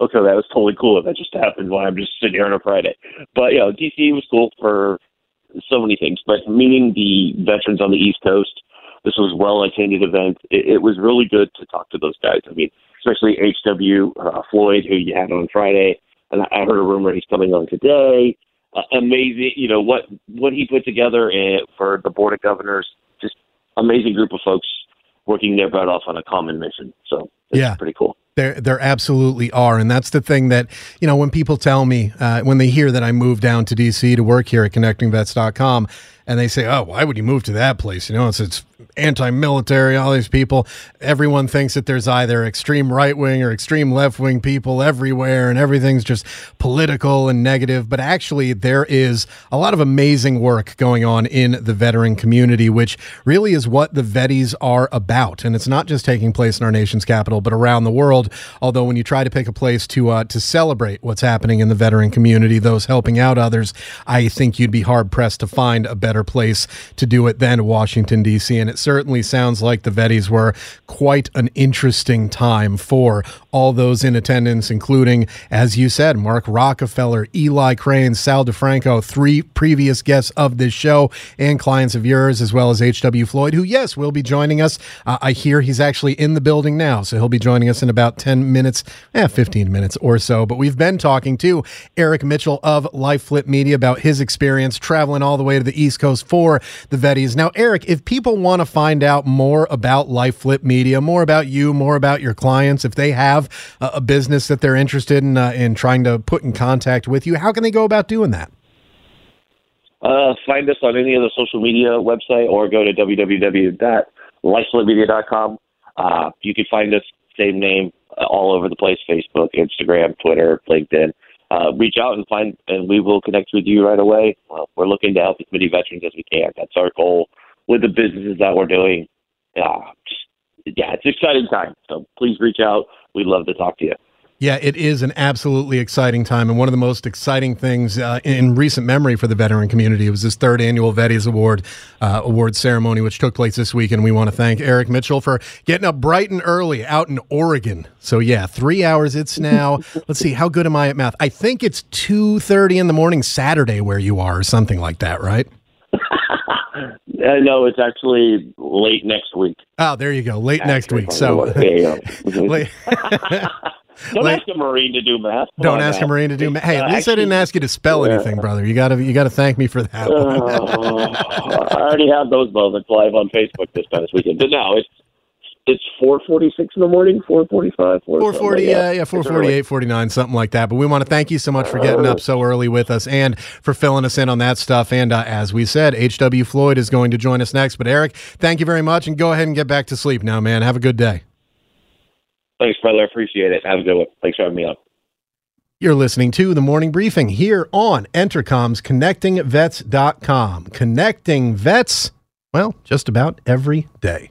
okay, that was totally cool. If that just happened while I'm just sitting here on a Friday. But you know, DC was cool for so many things. But meeting the veterans on the East Coast, this was well attended event. It, it was really good to talk to those guys. I mean, especially HW uh, Floyd, who you had on Friday, and I heard a rumor he's coming on today. Uh, amazing, you know what what he put together uh, for the board of governors. Just amazing group of folks working their butt off on a common mission. So it's Yeah. pretty cool. There, there absolutely are, and that's the thing that you know when people tell me uh, when they hear that I moved down to DC to work here at ConnectingVets.com, and they say, "Oh, why would you move to that place?" You know, it's it's anti-military. All these people, everyone thinks that there's either extreme right wing or extreme left wing people everywhere, and everything's just political and negative. But actually, there is a lot of amazing work going on in the veteran community, which really is what the Vetties are about, and it's not just taking place in our nation's capital, but around the world. Although, when you try to pick a place to uh, to celebrate what's happening in the veteran community, those helping out others, I think you'd be hard pressed to find a better place to do it than Washington D.C. And it certainly sounds like the Vetties were quite an interesting time for all those in attendance, including, as you said, Mark Rockefeller, Eli Crane, Sal DeFranco, three previous guests of this show and clients of yours, as well as H.W. Floyd, who, yes, will be joining us. Uh, I hear he's actually in the building now, so he'll be joining us in about 10 minutes, eh, 15 minutes or so. But we've been talking to Eric Mitchell of Life Flip Media about his experience traveling all the way to the East Coast for the Vetties. Now, Eric, if people want to find out more about Life Flip Media, more about you, more about your clients, if they have a, a business that they're interested in uh, in trying to put in contact with you, how can they go about doing that? Uh, find us on any of the social media website or go to www.lifeflipmedia.com. Uh, you can find us same name all over the place: Facebook, Instagram, Twitter, LinkedIn. Uh, reach out and find, and we will connect with you right away. Uh, we're looking to help as many veterans as we can. That's our goal with the businesses that we're doing. Uh, just, yeah, it's an exciting time. So please reach out. We'd love to talk to you. Yeah, it is an absolutely exciting time, and one of the most exciting things uh, in recent memory for the veteran community was this third annual Vetties Award uh, award ceremony, which took place this week. And we want to thank Eric Mitchell for getting up bright and early out in Oregon. So yeah, three hours. It's now. let's see, how good am I at math? I think it's two thirty in the morning Saturday where you are, or something like that, right? Uh, no, it's actually late next week. Oh, there you go. Late next week. So. Late- Don't Late- ask a Marine to do math. Come Don't on ask a. Marine to do. math. hey, at Uh, least I didn't ask you to spell anything, brother. You gotta, you gotta thank me for that. Uh, I already have those moments live on Facebook this past weekend. But no, it's it's four forty six in the morning, four forty five, 440, yeah, yeah, 448, 49, something like that. But we want to thank you so much for getting up so early with us and for filling us in on that stuff. And uh, as we said, H.W. Floyd is going to join us next. But Eric, thank you very much. And go ahead and get back to sleep now, man. Have a good day. Thanks, brother. I appreciate it. Have a good one. Thanks for having me on. You're listening to the morning briefing here on Entercom's ConnectingVets.com. Connecting vets, well, just about every day.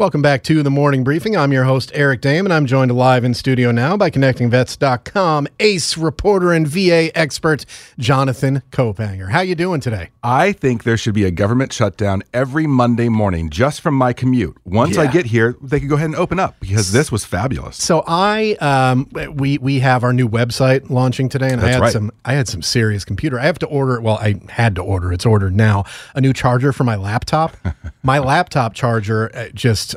Welcome back to the morning briefing. I'm your host, Eric Dehm, and I'm joined live in studio now by ConnectingVets.com ace reporter and VA expert, Jonathan Kopanger. How you doing today? I think there should be a government shutdown every Monday morning just from my commute. Once I get here, they could go ahead and open up because this was fabulous. So I, um, we we have our new website launching today, and I had right. some I had some serious computer. I have to order. Well, I had to order. It's ordered now. A new charger for my laptop. my laptop charger uh,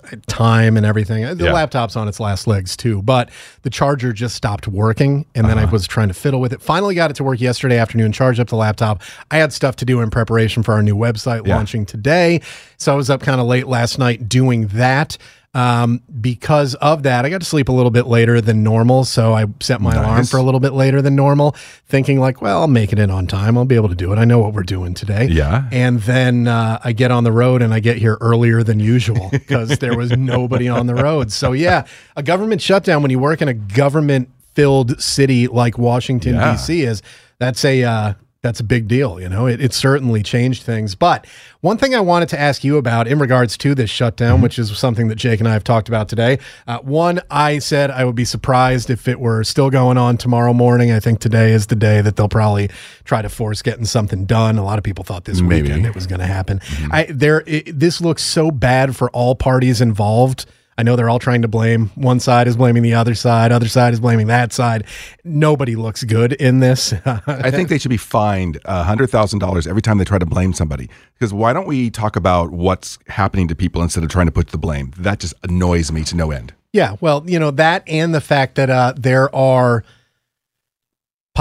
just time and everything. The Yeah. laptop's on its last legs too, but the charger just stopped working, and then I Uh-huh. was trying to fiddle with it. Finally, got it to work yesterday afternoon. Charged up the laptop. I had stuff to do in preparation for our new website Yeah. launching today, so I was up kind of late last night doing that. Um, because of that, I got to sleep a little bit later than normal. So I set my alarm for a little bit later than normal, thinking like, well, I'll make it in on time. I'll be able to do it. I know what we're doing today. Yeah. And then uh, I get on the road and I get here earlier than usual because there was nobody on the road. So yeah, a government shutdown when you work in a government filled city like Washington Yeah. D.C. is that's a uh, that's a big deal. You know, it, it certainly changed things. But one thing I wanted to ask you about in regards to this shutdown, which is something that Jake and I have talked about today. Uh, one, I said I would be surprised if it were still going on tomorrow morning. I think today is the day that they'll probably try to force getting something done. A lot of people thought this Maybe. weekend it was going to happen. I there, it, this looks so bad for all parties involved. I know they're all trying to blame. One side is blaming the other side. Other side is blaming that side. Nobody looks good in this. I think they should be fined hundred thousand dollars every time they try to blame somebody. Because why don't we talk about what's happening to people instead of trying to put the blame? That just annoys me to no end. Yeah, well, you know that, and the fact that uh, there are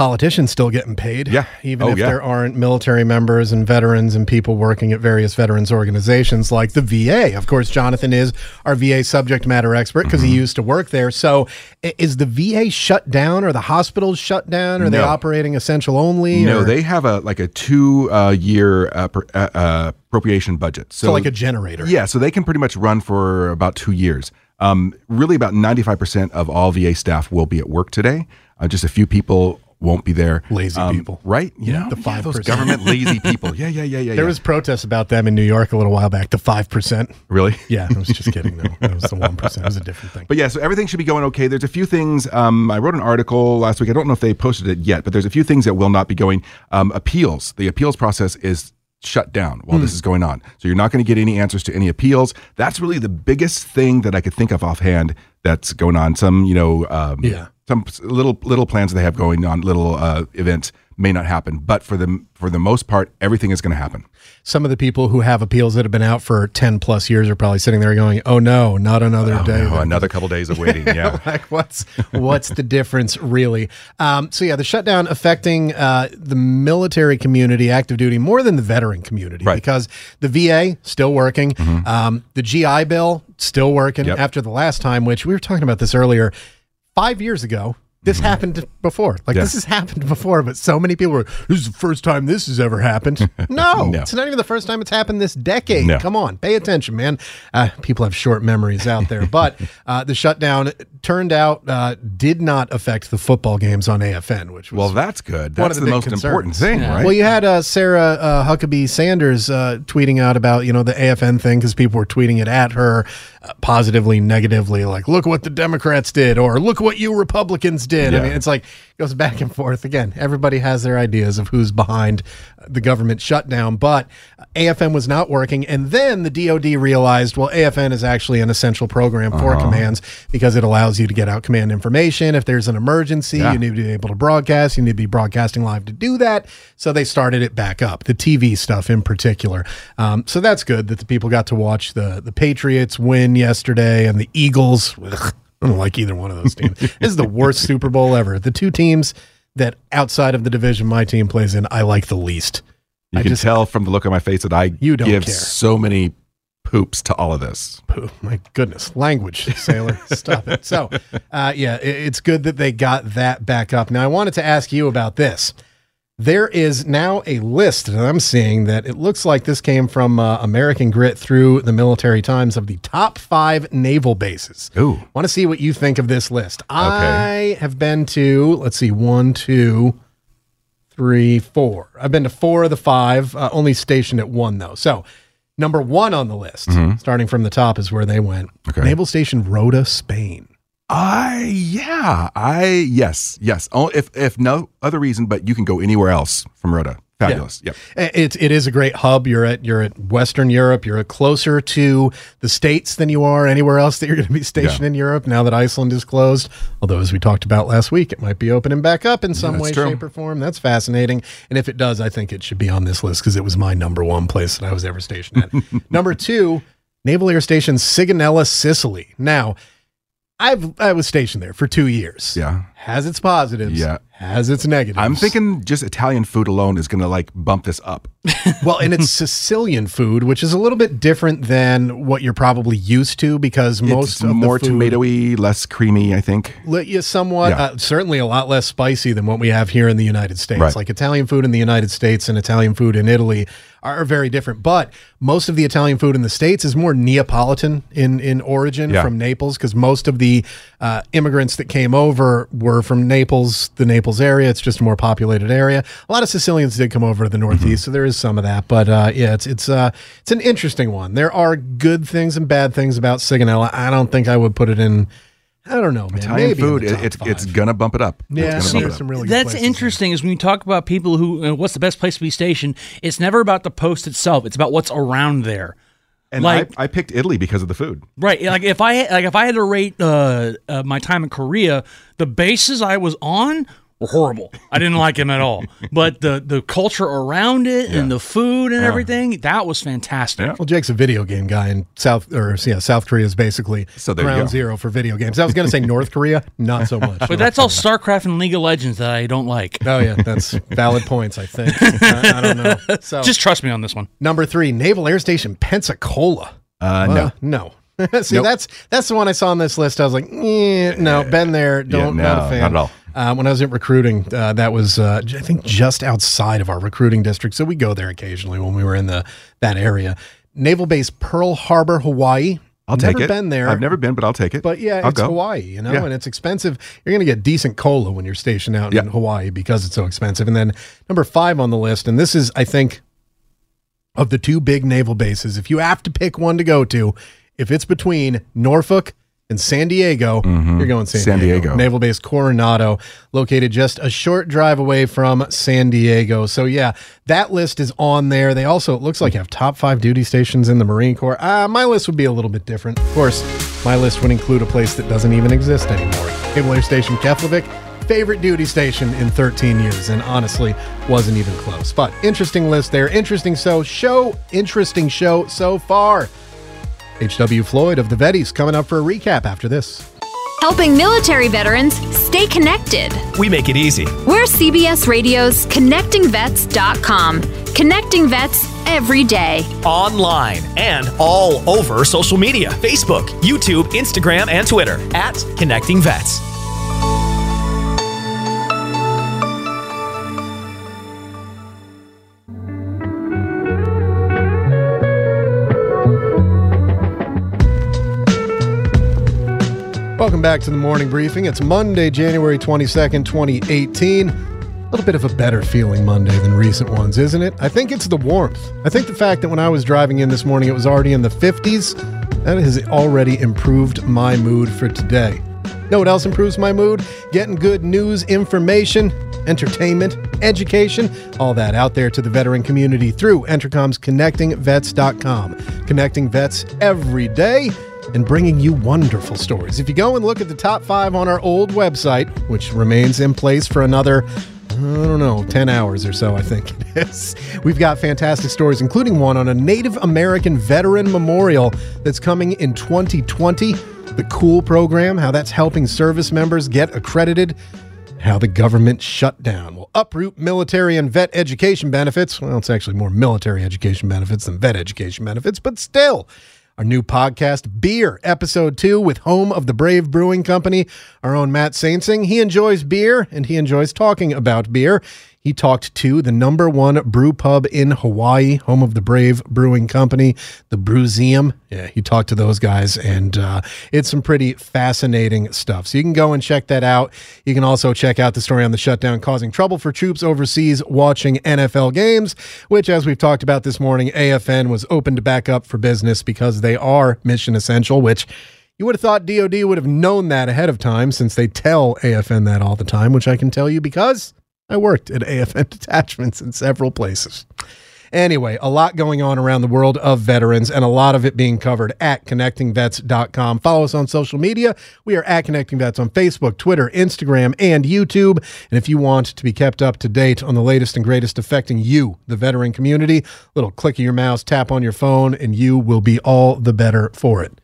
politicians still getting paid. Yeah. even Oh, if yeah. there aren't military members and veterans and people working at various veterans organizations like the VA. Of course, Jonathan is our VA subject matter expert because Mm-hmm. he used to work there. So, is the VA shut down? Or the hospitals shut down? Are they No. operating essential only? No, or- they have a like a two uh, year uh, per, uh, uh, appropriation budget. so like a generator. Yeah, so they can pretty much run for about two years. Um, really, about 95% of all VA staff will be at work today. Uh, just a few people won't be there. Lazy Um, people. Right? You know, the yeah, those 5%. government lazy people. Yeah, yeah, yeah, yeah. There yeah. was protests about them in New York a little while back. The five percent. Really? Yeah, I was just kidding. though. that was the one percent. It was a different thing. But yeah, so everything should be going okay. There's a few things. Um, I wrote an article last week. I don't know if they posted it yet, but there's a few things that will not be going. Um, appeals. The appeals process is shut down while Hmm. this is going on. So you're not going to get any answers to any appeals. That's really the biggest thing that I could think of offhand that's going on. Some, you know, um, Yeah. some little little plans they have going on, little uh, events may not happen, but for the for the most part, everything is going to happen. Some of the people who have appeals that have been out for ten plus years are probably sitting there going, "Oh no, not another day." Oh, another couple days of waiting. Yeah. like what's what's the difference really? Um, so yeah, the shutdown affecting uh, the military community, active duty, more than the veteran community, Right. because the VA still working, um, the GI Bill still working Yep. after the last time, which we were talking about this earlier, five years ago. This happened before. Like Yeah. this has happened before, but so many people were, this is the first time this has ever happened. No, No. it's not even the first time it's happened this decade. No. Come on, pay attention, man. Uh, people have short memories out there. But uh, the shutdown turned out uh, did not affect the football games on AFN, which was Well, that's good. one That's of the, big most concerns. important thing, right? Well, you had uh, Sarah uh, Huckabee Sanders uh, tweeting out about you know the AFN thing because people were tweeting it at her uh, positively, negatively, like "Look what the Democrats did" or "Look what you Republicans did." I Yeah. mean, it's like it goes back and forth. Again, everybody has their ideas of who's behind the government shutdown, but AFN was not working, and then the DoD realized, well, AFN is actually an essential program for Uh-huh. commands because it allows you to get out command information if there's an emergency. Yeah. You need to be able to broadcast. You need to be broadcasting live to do that. So they started it back up, the TV stuff in particular. Um, so that's good that the people got to watch the the Patriots win yesterday and the Eagles. Ugh, I don't like either one of those teams. this is the worst Super Bowl ever. The two teams that outside of the division my team plays in, I like the least. You I can just- tell from the look on my face that I You don't give care. so many poops to all of this. Oh, my goodness, language, sailor, stop it. So, uh, yeah, it, it's good that they got that back up. Now, I wanted to ask you about this. There is now a list that I'm seeing that it looks like this came from uh, American Grit through the Military Times of the top five naval bases. Ooh. Want to see what you think of this list? I have been to, let's see, one, two, three, four. I've been to four of the five, uh, only stationed at one, though. So, number one on the list, starting from the top, is where they went. Okay. Naval Station Rota, Spain. I yeah, I yes, yes. Oh, if if no other reason, but you can go anywhere else from Rota. Fabulous. Yep. It, it is a great hub. You're at you're at Western Europe. You're closer to the states than you are anywhere else that you're going to be stationed Yeah. in Europe. Now that Iceland is closed, although as we talked about last week, it might be opening back up in some way, true. shape, or form. That's fascinating. And if it does, I think it should be on this list because it was my number one place that I was ever stationed at. number two, Naval Air Station Sigonella, Sicily. Now, I've I was stationed there for two years. Yeah. has its positives. Yeah. has its negatives. I'm thinking just Italian food alone is going to like bump this up. well, and it's Sicilian food, which is a little bit different than what you're probably used to because most it's of more the food, tomatoey, less creamy. I think. yeah, somewhat, Yeah. uh, certainly a lot less spicy than what we have here in the United States. Right. Like Italian food in the United States and Italian food in Italy are very different. But most of the Italian food in the States is more Neapolitan in, in origin Yeah. from Naples because most of the uh, immigrants that came over were from Naples, the Naples area. It's just a more populated area. A lot of Sicilians did come over to the Northeast, so there is some of that. But uh, yeah, it's it's uh, it's an interesting one. There are good things and bad things about Sigonella. I don't think I would put it in. I don't know, man. Italian maybe in food, the it, top it's five. it's gonna bump it up. Yeah, it's see, gonna bump there's it some up. really good That's places. interesting. Is when you talk about people who, uh, what's the best place to be stationed? It's never about the post itself. It's about what's around there. And like- I, I picked Italy because of the food. Right. Like if I like if I had to rate uh, uh, my time in Korea, the bases I was on were horrible. I didn't like them at all. But the the culture around it and the food and everything that was fantastic. Well, Jake's a video game guy, and South or yeah, South Korea is basically So there ground zero for video games. I was going to say North Korea, not so much. But that's all StarCraft and League of Legends that I don't like. Oh yeah, that's valid points. I think. I, I don't know. So Just trust me on this one. number three, Naval Air Station Pensacola. Uh, Uh, no, no. See, Nope. that's that's the one I saw on this list. I was like, eh, no, been there. Don't no, not a fan. not at all. Uh, when I was in recruiting, uh, that was uh, I think just outside of our recruiting district, so we go there occasionally when we were in the that area. Naval Base Pearl Harbor, Hawaii. I'll never take it. been there. I've never been, but I'll take it. But yeah, I'll it's go. Hawaii, you know, Yeah. and it's expensive. You're going to get decent cola when you're stationed out in Hawaii because it's so expensive. And then number five on the list, and this is, I think, of the two big naval bases, if you have to pick one to go to, if it's between Norfolk and San Diego, you're going San, Mm-hmm. San Diego. Diego. Naval Base Coronado, located just a short drive away from San Diego. So yeah, that list is on there. They also, it looks like, have top five duty stations in the Marine Corps. Uh, my list would be a little bit different. Of course, my list would include a place that doesn't even exist anymore. Naval Air Station Keflavik, favorite duty station in 13 years, and honestly, wasn't even close. But interesting list there. Interesting so show. Interesting show so far. H.W. Floyd of the Vetties coming up for a recap after this. Helping military veterans stay connected. We make it easy. We're CBS Radio's ConnectingVets.com. Connecting vets every day. Online and all over social media Facebook, YouTube, Instagram, and Twitter at Connecting Vets. Welcome back to the morning briefing. It's Monday, January 22nd, 2018. A little bit of a better feeling Monday than recent ones, isn't it? I think it's the warmth. I think the fact that when I was driving in this morning, it was already in the 50s, that has already improved my mood for today. Know what else improves my mood? Getting good news, information, entertainment, education, all that out there to the veteran community through Entercom's ConnectingVets.com. Connecting vets every day and bringing you wonderful stories. If you go and look at the top five on our old website, which remains in place for another I don't know, 10 hours or so, I think it is. We've got fantastic stories, including one on a Native American veteran memorial that's coming in 2020. The Cool program, how that's helping service members get accredited, how the government shutdown will uproot military and vet education benefits. Well, it's actually more military education benefits than vet education benefits, but still. Our new podcast, Beer, episode two, with Home of the Brave Brewing Company, our own Matt Saintsing. He enjoys beer and he enjoys talking about beer. He talked to the number one brew pub in Hawaii, home of the Brave Brewing Company, the Brewseum. Yeah, he talked to those guys, and uh, it's some pretty fascinating stuff. So you can go and check that out. You can also check out the story on the shutdown causing trouble for troops overseas watching NFL games, which, as we've talked about this morning, AFN was opened back up for business because they are mission essential, which you would have thought DoD would have known that ahead of time since they tell AFN that all the time, which I can tell you because I worked at AFN detachments in several places. Anyway, a lot going on around the world of veterans and a lot of it being covered at connectingvets.com. Follow us on social media. We are at Connecting Vets on Facebook, Twitter, Instagram, and YouTube. And if you want to be kept up to date on the latest and greatest affecting you, the veteran community, little click of your mouse, tap on your phone, and you will be all the better for it.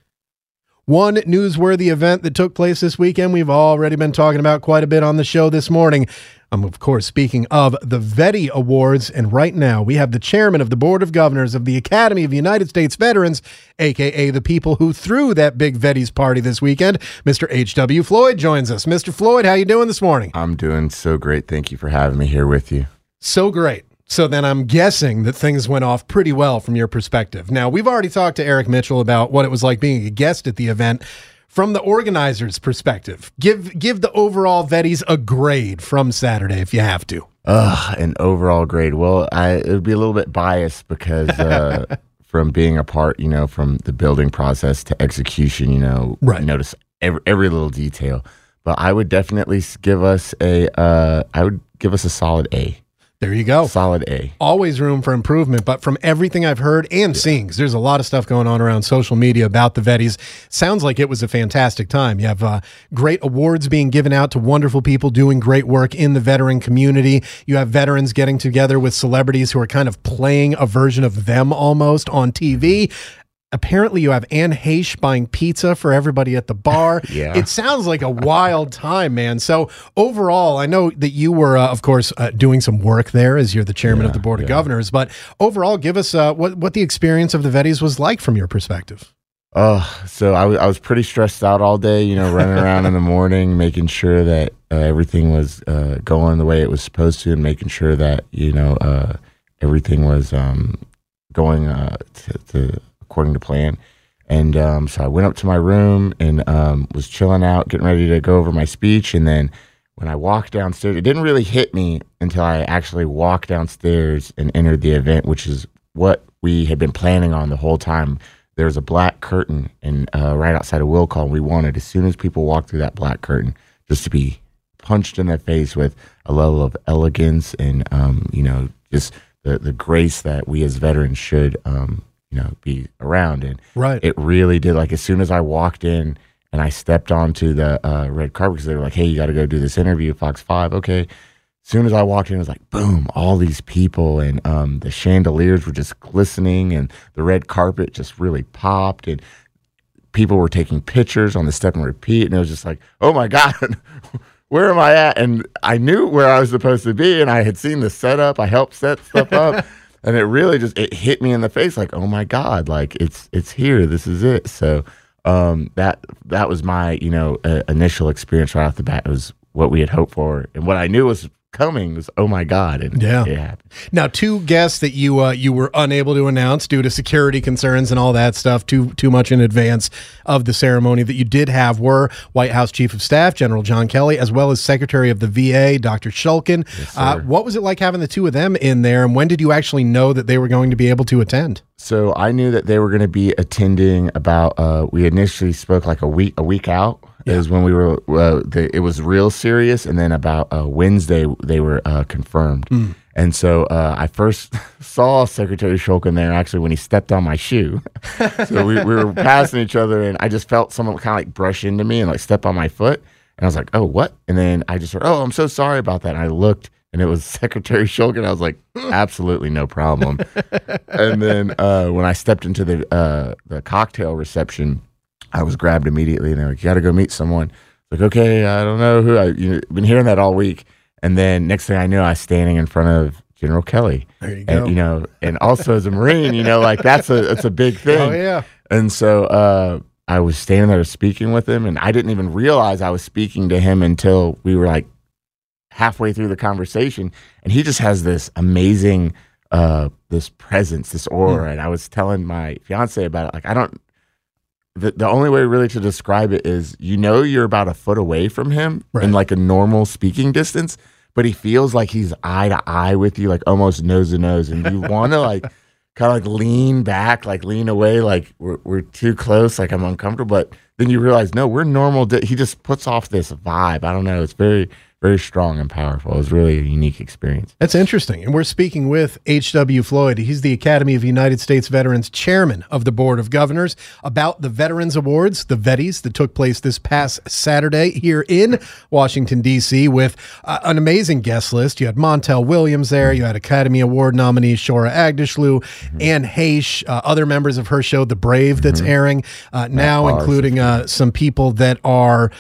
One newsworthy event that took place this weekend, we've already been talking about quite a bit on the show this morning. I'm, of course, speaking of the Vetty Awards. And right now, we have the chairman of the Board of Governors of the Academy of United States Veterans, AKA the people who threw that big Vetty's party this weekend. Mr. H.W. Floyd joins us. Mr. Floyd, how you doing this morning? I'm doing so great. Thank you for having me here with you. So great. So then I'm guessing that things went off pretty well from your perspective. Now, we've already talked to Eric Mitchell about what it was like being a guest at the event. from the organizers' perspective, give give the overall Vetties a grade from Saturday if you have to. Ugh, an overall grade. Well, I it would be a little bit biased because uh, from being a part, you know, from the building process to execution, you know, Right. notice every, every little detail. But I would definitely give us a, uh, I would give us a solid A. There you go. Solid A. always room for improvement. But from everything I've heard and seen, because there's a lot of stuff going on around social media about the Vetties, sounds like it was a fantastic time. You have uh, great awards being given out to wonderful people doing great work in the veteran community. You have veterans getting together with celebrities who are kind of playing a version of them almost on TV. Apparently, you have Anne Heche buying pizza for everybody at the bar. Yeah. It sounds like a wild time, man. So, overall, I know that you were, uh, of course, uh, doing some work there as you're the chairman of the board of governors. But overall, give us uh, what what the experience of the Vetties was like from your perspective. Oh, so I was I was pretty stressed out all day, you know, running around in the morning, making sure that uh, everything was uh, going the way it was supposed to, and making sure that you know uh, everything was um, going uh, to, to according to plan. And um, so I went up to my room and um, was chilling out, getting ready to go over my speech. And then when I walked downstairs, it didn't really hit me until I actually walked downstairs and entered the event, which is what we had been planning on the whole time. There was a black curtain and uh, right outside of Will Call. We wanted, as soon as people walked through that black curtain, just to be punched in the face with a level of elegance and, um, you know, just the, the grace that we as veterans should, um, you know, be around. And Right. it really did. Like as soon as I walked in and I stepped onto the uh, red carpet, because they were like, "Hey, you got to go do this interview, Fox Five." Okay. As soon as I walked in, it was like boom, all these people, and um, the chandeliers were just glistening, and the red carpet just really popped, and people were taking pictures on the step and repeat, and it was just like, "Oh my god." Where am I at? And I knew where I was supposed to be, and I had seen the setup. I helped set stuff up, and it really just it hit me in the face like oh my god like it's it's here. This is it. So um that that was my you know uh, initial experience right off the bat. It was what we had hoped for. And what i knew was coming was oh my god and Yeah. it happened Now, two guests that you uh, you were unable to announce due to security concerns and all that stuff too too much in advance of the ceremony that you did have were White House Chief of Staff General John Kelly as well as Secretary of the VA Dr. Shulkin. uh, what was it like having the two of them in there, and when did you actually know that they were going to be able to attend? so i knew that they were going to be attending about uh we initially spoke like a week a week out is when we were uh, the, it was real serious and then about uh, wednesday they were uh, confirmed. And so uh, i first saw secretary shulkin there actually when he stepped on my shoe. So we, we were passing each other and i just felt someone kind of like brush into me and like step on my foot. And i was like oh what? And then i just heard oh i'm so sorry about that. And i looked and it was secretary shulkin. I was like absolutely no problem. And then uh, when I stepped into the uh, the cocktail reception, I was grabbed immediately, and they're like, "You got to go meet someone." Like, okay, I don't know who. I you know, been hearing that all week, and then next thing I knew, I was standing in front of General Kelly. There you And go. you know, and also as a Marine, you know, like that's a that's a big thing. Oh yeah. And so uh, I was standing there speaking with him, and I didn't even realize I was speaking to him until we were like halfway through the conversation, and he just has this amazing uh, this presence, this aura. And I was telling my fiance about it, like I don't. The, the only way really to describe it is you know you're about a foot away from him in like a normal speaking distance, but he feels like he's eye to eye with you, like almost nose to nose, and you want to like kind of like lean back, like lean away, like we're, we're too close, like I'm uncomfortable. But then you realize, no, we're normal. di- He just puts off this vibe. I don't know. It's very, very strong and powerful. It was really a unique experience. That's interesting. And we're speaking with H.W. Floyd. He's the Academy of United States Veterans chairman of the Board of Governors about the Veterans Awards, the Vetties, that took place this past Saturday here in Washington, D.C., with uh, an amazing guest list. You had Montel Williams there. You had Academy Award nominee Shohreh Aghdashloo, Anne Heche, uh, other members of her show, The Brave, that's airing uh, now, including uh, some people that are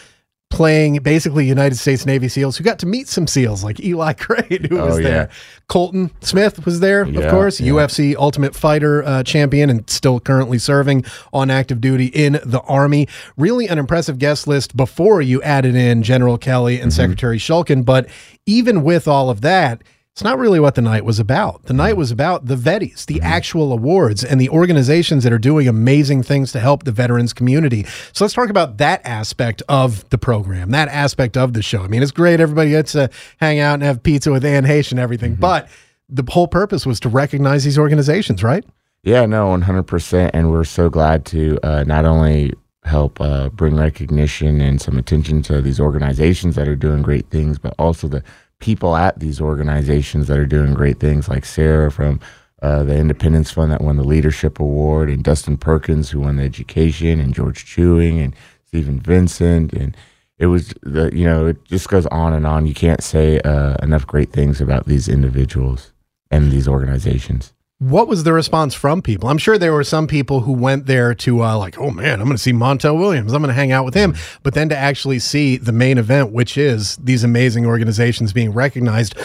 playing basically United States Navy SEALs who got to meet some SEAls like Eli Crane, who was Oh, yeah. there. Colton Smith was there, of course, yeah. UFC Ultimate Fighter uh, champion and still currently serving on active duty in the Army. Really an impressive guest list before you added in General Kelly Mm-hmm. and Secretary Shulkin. But even with all of that, It's not really what the night was about. The night was about the Vetties, the actual awards, and the organizations that are doing amazing things to help the veterans community. So let's talk about that aspect of the program, that aspect of the show. I mean, it's great. Everybody gets to hang out and have pizza with Anne Heche and everything, but the whole purpose was to recognize these organizations, right? Yeah, no, one hundred percent, and we're so glad to uh, not only help uh, bring recognition and some attention to these organizations that are doing great things, but also the people at these organizations that are doing great things, like Sarah from uh, the Independence Fund that won the Leadership Award, and Dustin Perkins who won the Education, and George Chewing, and Stephen Vincent, and it was the you know it just goes on and on. You can't say uh, enough great things about these individuals and these organizations. What was the response from people? I'm sure there were some people who went there to uh, like, oh man, I'm going to see Montel Williams. I'm going to hang out with him. But then to actually see the main event, which is these amazing organizations being recognized.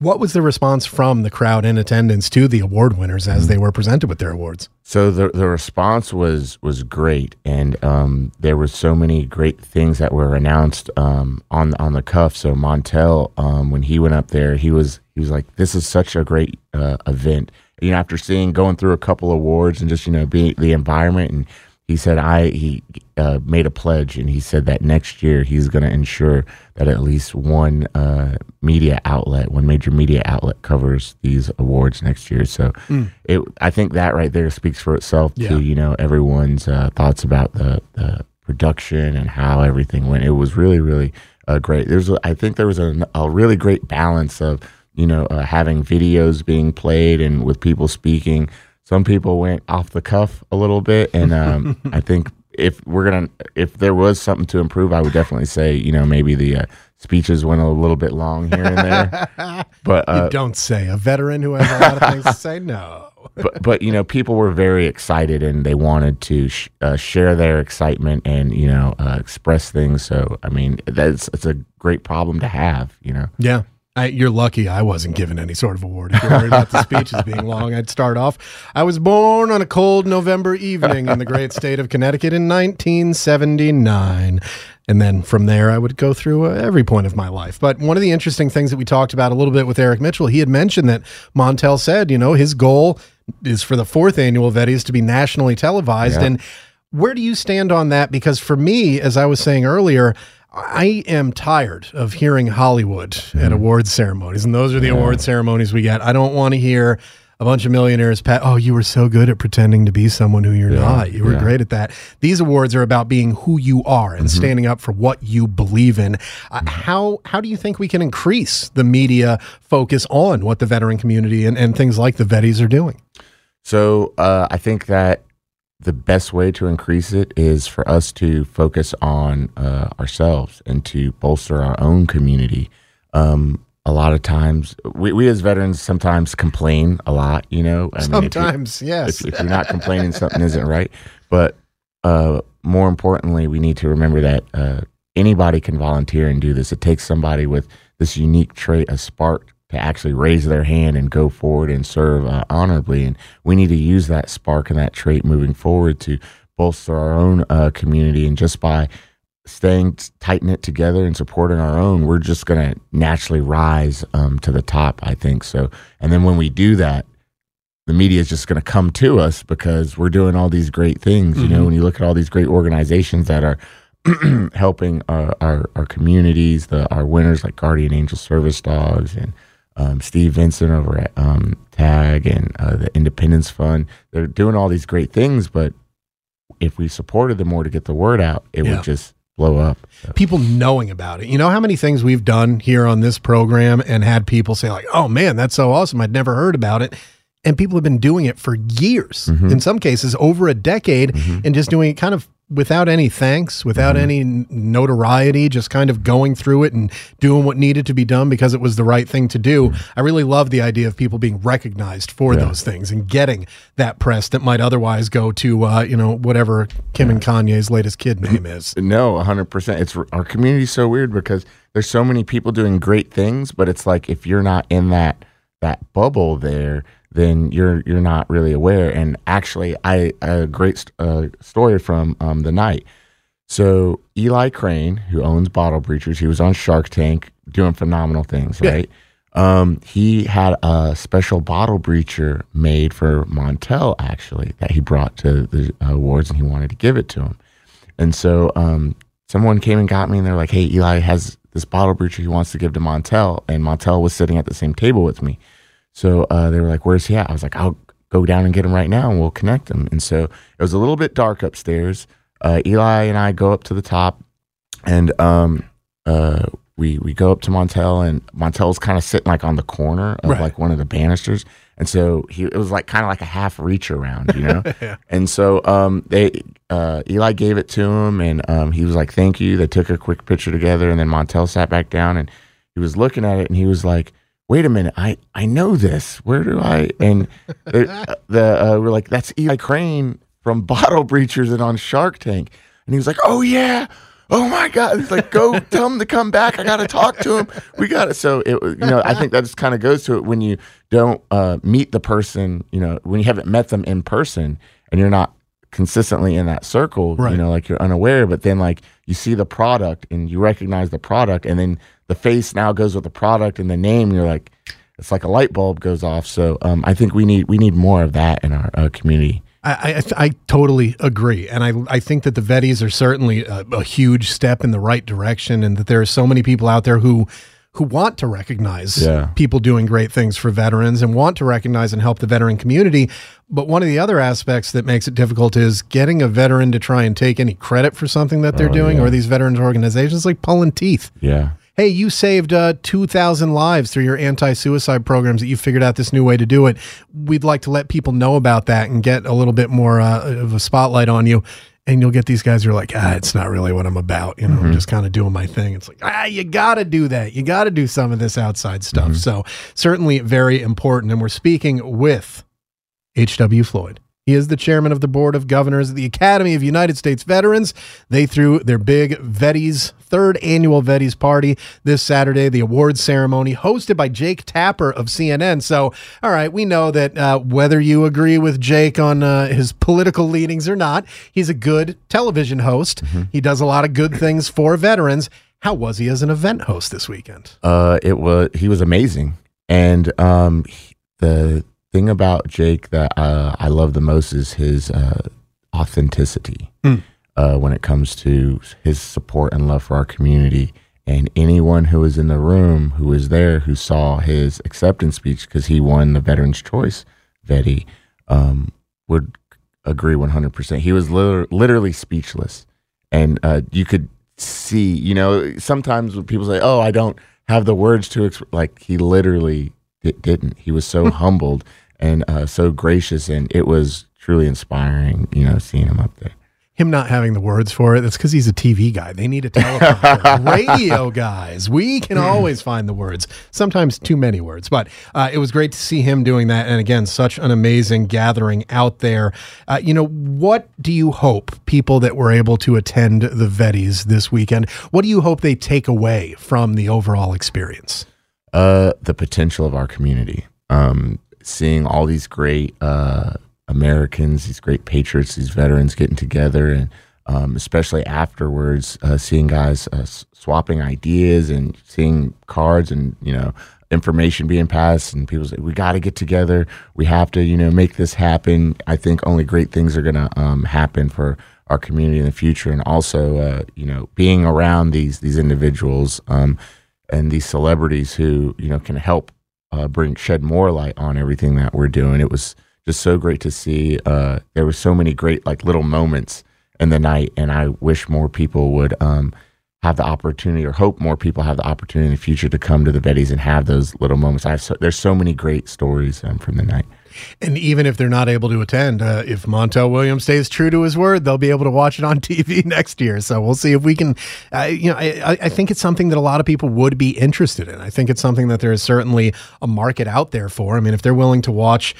What was the response from the crowd in attendance to the award winners as they were presented with their awards? So the the response was was great, and um, there were so many great things that were announced um, on on the cuff. So Montel, um, when he went up there, he was he was like, "This is such a great uh, event." You know, after seeing going through a couple awards and just you know being the environment, and he said, "I he uh, made a pledge, and he said that next year he's going to ensure that at least one uh, media outlet, one major media outlet, covers these awards next year." So Mm. it I think that right there speaks for itself Yeah. to you know everyone's uh, thoughts about the, the production and how everything went. It was really really uh, great. There's I think there was a, a really great balance of you know uh, having videos being played and with people speaking. Some people went off the cuff a little bit, and um, I think if we're gonna if there was something to improve, I would definitely say you know maybe the uh, speeches went a little bit long here and there. But uh, you don't say. A veteran who has a lot of things to say, no. but but you know people were very excited and they wanted to sh- uh, share their excitement and you know uh, express things so i mean that's it's a great problem to have you know Yeah. I, you're lucky I wasn't given any sort of award. If you're worried about the speeches being long, I'd start off. I was born on a cold November evening in the great state of Connecticut in 1979. And then from there, I would go through uh, every point of my life. But one of the interesting things that we talked about a little bit with Eric Mitchell, he had mentioned that Montel said, you know, his goal is for the fourth annual Vettys to be nationally televised. Yeah. And where do you stand on that? Because for me, as I was saying earlier, I am tired of hearing Hollywood at awards ceremonies, and those are the award ceremonies we get. I don't want to hear a bunch of millionaires pat. Oh, you were so good at pretending to be someone who you're not. You were yeah. great at that. These awards are about being who you are and standing up for what you believe in. Uh, how how do you think we can increase the media focus on what the veteran community and, and things like the Vettys are doing? so uh, i think that the best way to increase it is for us to focus on uh, ourselves and to bolster our own community um, a lot of times we, we as veterans sometimes complain a lot you know I mean, if Sometimes, yes. if, if you're not complaining, something isn't right. But uh, more importantly, we need to remember that uh, anybody can volunteer and do this. It takes somebody with this unique trait, a spark, to actually raise their hand and go forward and serve uh, honorably. And we need to use that spark and that trait moving forward to bolster our own uh, community. And just by staying tight knit together and supporting our own, we're just going to naturally rise um, to the top, I think. So, and then when we do that, the media is just going to come to us because we're doing all these great things. You know, when you look at all these great organizations that are helping our, our, our communities, the our winners like Guardian Angel Service Dogs and um, Steve Vincent over at um, Tag and uh, the Independence Fund, they're doing all these great things. But if we supported them more to get the word out, it Yeah. would just blow up. So- people knowing about it. You know how many things we've done here on this program and had people say like, "Oh man, that's so awesome. I'd never heard about it." And people have been doing it for years. Mm-hmm. In some cases over a decade mm-hmm. and just doing it kind of without any thanks, without mm-hmm. any notoriety, just kind of going through it and doing what needed to be done because it was the right thing to do. I really love the idea of people being recognized for those things and getting that press that might otherwise go to uh, you know whatever Kim and Kanye's latest kid name is. No, hundred percent. It's our community's so weird because there's so many people doing great things, but it's like if you're not in that that bubble there, then you're you're not really aware. And actually, I a great uh, story from um, the night. So Eli Crane, who owns Bottle Breachers, he was on Shark Tank doing phenomenal things, Yeah. right? Um, he had a special bottle breacher made for Montel actually that he brought to the awards, and he wanted to give it to him. And so um, someone came and got me, and they're like, "Hey, Eli has this bottle breacher he wants to give to Montel," and Montel was sitting at the same table with me. So uh, they were like, "Where's he at?" I was like, "I'll go down and get him right now, and we'll connect him." And so it was a little bit dark upstairs. Uh, Eli and I go up to the top, and um, uh, we we go up to Montel, and Montel's kind of sitting like on the corner of Right. like one of the banisters, and so he it was like kind of like a half reach around, you know. And so um, they uh, Eli gave it to him, and um, he was like, "Thank you." They took a quick picture together, and then Montel sat back down, and he was looking at it, and he was like, "Wait a minute, I I know this. Where do I?" And the, the uh, we're like, "That's Eli Crane from Bottle Breachers and on Shark Tank," and he was like, "Oh yeah." Oh my God! He's like, go tell him to come back. I got to talk to him. We got it. So it, you know, I think that just kind of goes to it when you don't uh, meet the person. You know, when you haven't met them in person and you're not consistently in that circle. Right. You know, like you're unaware, but then like you see the product and you recognize the product, and then the face now goes with the product and the name. You're like, it's like a light bulb goes off. So um, I think we need we need more of that in our uh, community. I, I, I totally agree. And I, I think that the Vettys are certainly a, a huge step in the right direction and that there are so many people out there who who want to recognize Yeah. people doing great things for veterans and want to recognize and help the veteran community. But one of the other aspects that makes it difficult is getting a veteran to try and take any credit for something that they're Oh, doing yeah. or these veterans organizations like pulling teeth. Yeah. Hey, you saved uh, 2,000 lives through your anti suicide programs that you figured out this new way to do it. We'd like to let people know about that and get a little bit more uh, of a spotlight on you. And you'll get these guys who are like, ah, it's not really what I'm about. You know, I'm just kind of doing my thing. It's like, ah, you got to do that. You got to do some of this outside stuff. So, certainly very important. And we're speaking with H.W. Floyd. He is the chairman of the board of governors of the Academy of United States Veterans. They threw their big Vettys, third annual Vettys party this Saturday, the awards ceremony hosted by Jake Tapper of CNN. So, all right, we know that uh, whether you agree with Jake on uh, his political leanings or not, he's a good television host. He does a lot of good things for veterans. How was he as an event host this weekend? Uh, it was he was amazing, and um, he- the thing about Jake that uh, I love the most is his uh, authenticity Mm. uh, when it comes to his support and love for our community. And anyone who was in the room who was there who saw his acceptance speech because he won the Veterans Choice Vetty um, would agree 100%. He was liter- literally speechless. And uh, you could see, you know, sometimes when people say, oh, I don't have the words to, exp-, like, he literally di- didn't. He was so humbled and uh, so gracious. And it was truly inspiring, you know, seeing him up there. him not having the words for it, that's because he's a TV guy. They need a teleprompter. Radio guys, we can always find the words. Sometimes too many words, but uh, it was great to see him doing that. And again, such an amazing gathering out there. Uh, you know, what do you hope people that were able to attend the Vettys this weekend? What do you hope they take away from the overall experience? Uh, the potential of our community. Um, seeing all these great uh, Americans, these great patriots, these veterans getting together, and um, especially afterwards, uh, seeing guys uh, swapping ideas and seeing cards and you know information being passed, and people say we got to get together. We have to, you know, make this happen. I think only great things are gonna um, happen for our community in the future, and also, uh, you know, being around these these individuals. Um, and these celebrities who you know can help uh, bring shed more light on everything that we're doing. It was just so great to see. Uh, there were so many great like little moments in the night, and I wish more people would um, have the opportunity, or hope more people have the opportunity in the future to come to the Vettys and have those little moments. I have so, there's so many great stories um, from the night. And even if they're not able to attend, uh, if Montel Williams stays true to his word, they'll be able to watch it on TV next year. So we'll see if we can. Uh, you know, I, I- think it's something that a lot of people would be interested in. I think it's something that there is certainly a market out there for. I mean, if they're willing to watch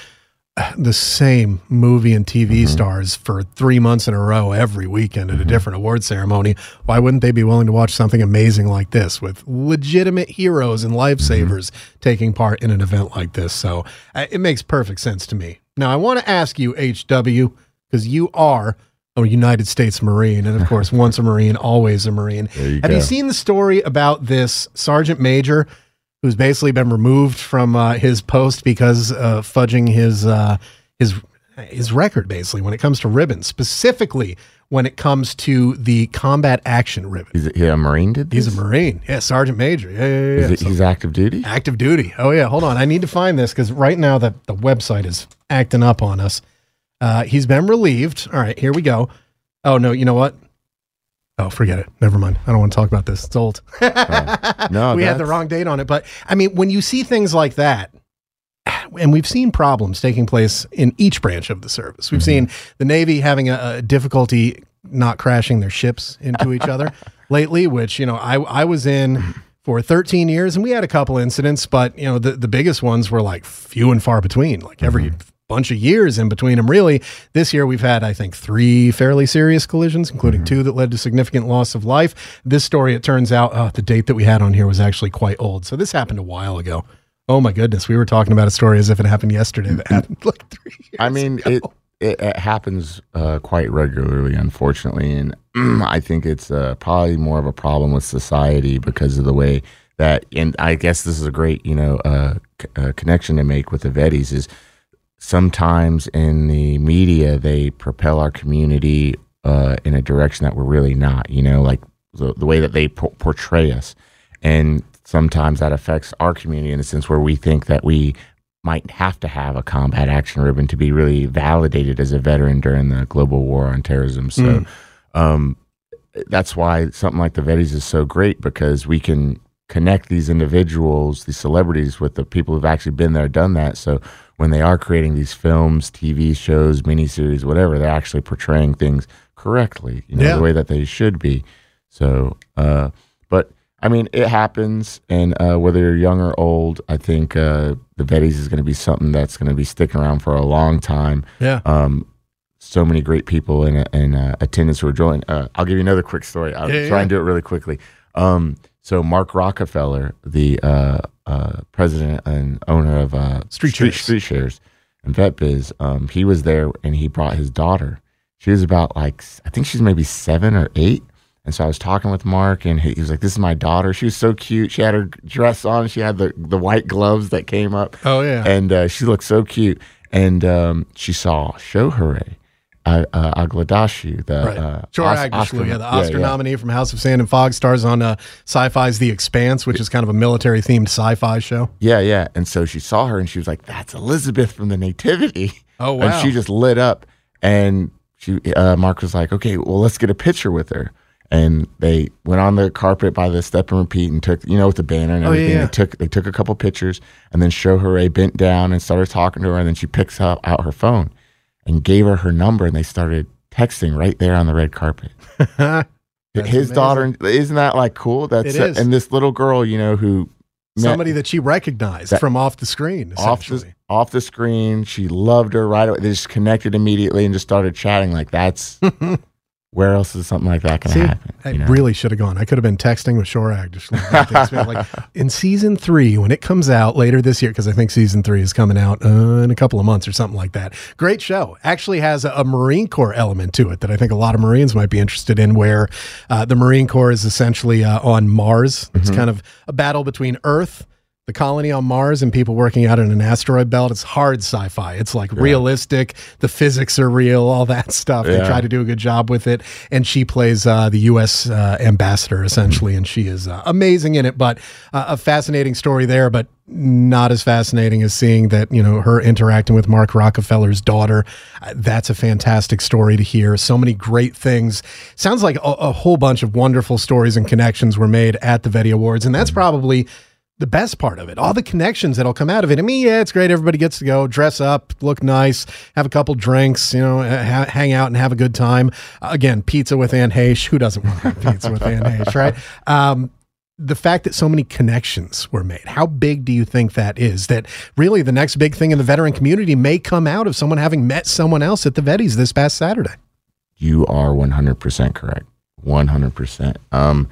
the same movie and TV mm-hmm. stars for three months in a row every weekend at a mm-hmm. different award ceremony, why wouldn't they be willing to watch something amazing like this with legitimate heroes and mm-hmm. lifesavers taking part in an event like this? So uh, it makes perfect sense to me. Now, I want to ask you, HW, because you are a United States Marine, and of course, once a Marine, always a Marine. you Have you seen the story about this Sergeant Major who's basically been removed from uh, his post because uh, fudging his uh, his his record basically when it comes to ribbons, specifically when it comes to the combat action ribbon. He's a, he a Marine, did He's a Marine, yeah, Sergeant Major, yeah, yeah, yeah. Is yeah. it- So- he's active duty? active duty. Oh yeah, hold on, I need to find this because right now the the website is acting up on us. Uh, he's been relieved. All right, here we go. Oh no, you know what? Oh, forget it. Never mind. I don't want to talk about this. It's old. No, we had the wrong date on it. But I mean, when you see things like that, and we've seen problems taking place in each branch of the service. We've Mm-hmm. seen the Navy having a, a difficulty not crashing their ships into each other lately, which, you know, I, I was in for 13 years and we had a couple incidents, but, you know, the, the biggest ones were like few and far between, like every Mm-hmm. Bunch of years in between them. Really, this year we've had, I think, three fairly serious collisions, including two that led to significant loss of life. This story, it turns out, uh, the date that we had on here was actually quite old. So this happened a while ago. Oh my goodness, we were talking about a story as if it happened yesterday. That happened like three years. I mean, it, it it happens uh, quite regularly, unfortunately, and I think it's uh, probably more of a problem with society because of the way that. And I guess this is a great, you know, uh, c- uh, connection to make with the Vettys is sometimes in the media they propel our community uh, in a direction that we're really not. You know, like the, the way that they por- portray us, and sometimes that affects our community in the sense where we think that we might have to have a combat action ribbon to be really validated as a veteran during the global war on terrorism. So Mm. um, that's why something like the Vettys is so great because we can connect these individuals, these celebrities, with the people who've actually been there, done that. So when they are creating these films, TV shows, miniseries, whatever, they're actually portraying things correctly, you know, Yeah. the way that they should be. So, uh, but I mean, it happens, and uh, whether you're young or old, I think uh, the Vettys is going to be something that's going to be sticking around for a long time. Yeah. Um, so many great people in, in uh, attendance who are joining. Uh, I'll give you another quick story. I'll Yeah, try yeah. and do it really quickly. Um, so Mark Rockefeller, the uh, uh, president and owner of uh, Street Street, Shares. Street Shares and VetBiz, um, he was there and he brought his daughter. She was about like I think she's maybe seven or eight. And so I was talking with Mark, and he he was like, "This is my daughter. She was so cute. She had her dress on. She had the the white gloves that came up. Oh, yeah. and uh, she looked so cute. And um, she saw Shohreh uh, uh, Aghdashloo, the Right. uh, Chor Os- Aghdashloo, yeah, the Oscar yeah. nominee from House of Sand and Fog, stars on uh, Syfy's The Expanse, which is kind of a military-themed sci-fi show. Yeah, yeah. And so she saw her and she was like, "That's Elizabeth from the Nativity." Oh, wow. And she just lit up. And she, uh, Mark was like, "Okay, well, let's get a picture with her." And they went on the carpet by the step and repeat and took, you know, with the banner and Oh, yeah, everything. yeah. They took they took a couple pictures and then Shohreh bent down and started talking to her. And then she picks up out her phone and gave her her number and they started texting right there on the red carpet. That's His amazing. daughter, isn't that like cool? That's It is. and this little girl, you know, who Somebody that she recognized That- from off the screen, off the off the screen. She loved her right away. They just connected immediately and just started chatting. Like that's where else is something like that going to happen? I you know? really should have gone. I could have been texting with Shohreh Aghdashloo. like in season three, when it comes out later this year, because I think season three is coming out uh, in a couple of months or something like that. Great show. Actually has a, a Marine Corps element to it that I think a lot of Marines might be interested in, where uh, the Marine Corps is essentially uh, on Mars. It's Mhm. kind of a battle between Earth. The colony on Mars and people working out in an asteroid belt. It's hard sci fi. It's like realistic. The physics are real, all that stuff. They try to do a good job with it. And she plays uh, the U.S. Uh, ambassador, essentially, and she is uh, amazing in it. But uh, a fascinating story there, but not as fascinating as seeing that, you know, her interacting with Mark Rockefeller's daughter. Uh, that's a fantastic story to hear. So many great things. Sounds like a, a whole bunch of wonderful stories and connections were made at the Vetty Awards. And that's probably the best part of it. All the connections that'll come out of it. I mean, yeah, it's great. Everybody gets to go dress up, look nice, have a couple drinks, you know, ha- hang out and have a good time. Uh, again, pizza with Anne Heche. Who doesn't want pizza with Anne Heche, right? Um, the fact that so many connections were made, how big do you think that is? That really the next big thing in the veteran community may come out of someone having met someone else at the Vettys this past Saturday. You are one hundred percent correct. One hundred percent. Um,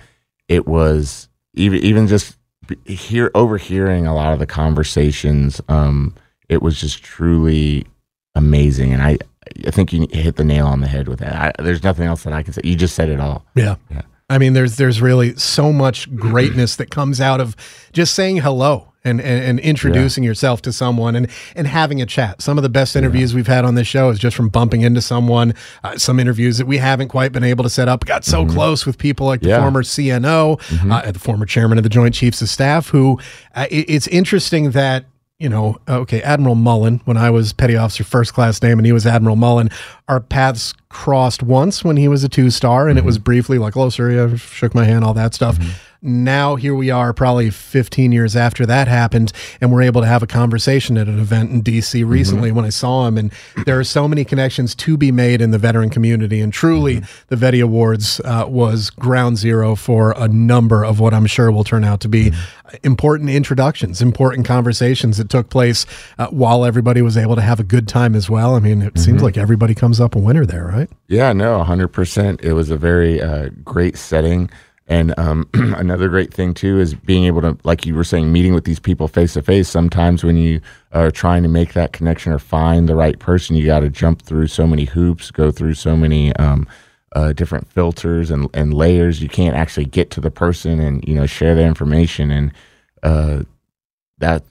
it was even even just hear overhearing a lot of the conversations. Um, it was just truly amazing, and I I think you hit the nail on the head with that. I, there's nothing else that I can say. You just said it all. Yeah. Yeah. I mean, there's there's really so much greatness that comes out of just saying hello and and, and introducing yourself to someone and and having a chat. Some of the best interviews we've had on this show is just from bumping into someone. Uh, some interviews that we haven't quite been able to set up. Got so close with people like the Yeah. former CNO, uh, the former chairman of the Joint Chiefs of Staff. Who uh, it- it's interesting that you know, okay, Admiral Mullen, when I was petty officer first class name and he was Admiral Mullen, our paths crossed once when he was a two star and it mm-hmm. was briefly like, hello, sir, yeah, shook my hand, all that stuff. Mm-hmm. Now here we are, probably 15 years after that happened, and we're able to have a conversation at an event in DC recently when I saw him. And there are so many connections to be made in the veteran community. And truly, the Vetty Awards uh, was ground zero for a number of what I'm sure will turn out to be important introductions, important conversations that took place uh, while everybody was able to have a good time as well. I mean, it seems like everybody comes up a winner there, right? Yeah, no, 100%. It was a very uh, great setting. And um, another great thing, too, is being able to, like you were saying, meeting with these people face to face. Sometimes when you are trying to make that connection or find the right person, you got to jump through so many hoops, go through so many um, uh, different filters and, and layers. You can't actually get to the person and, you know, share their information. And uh, that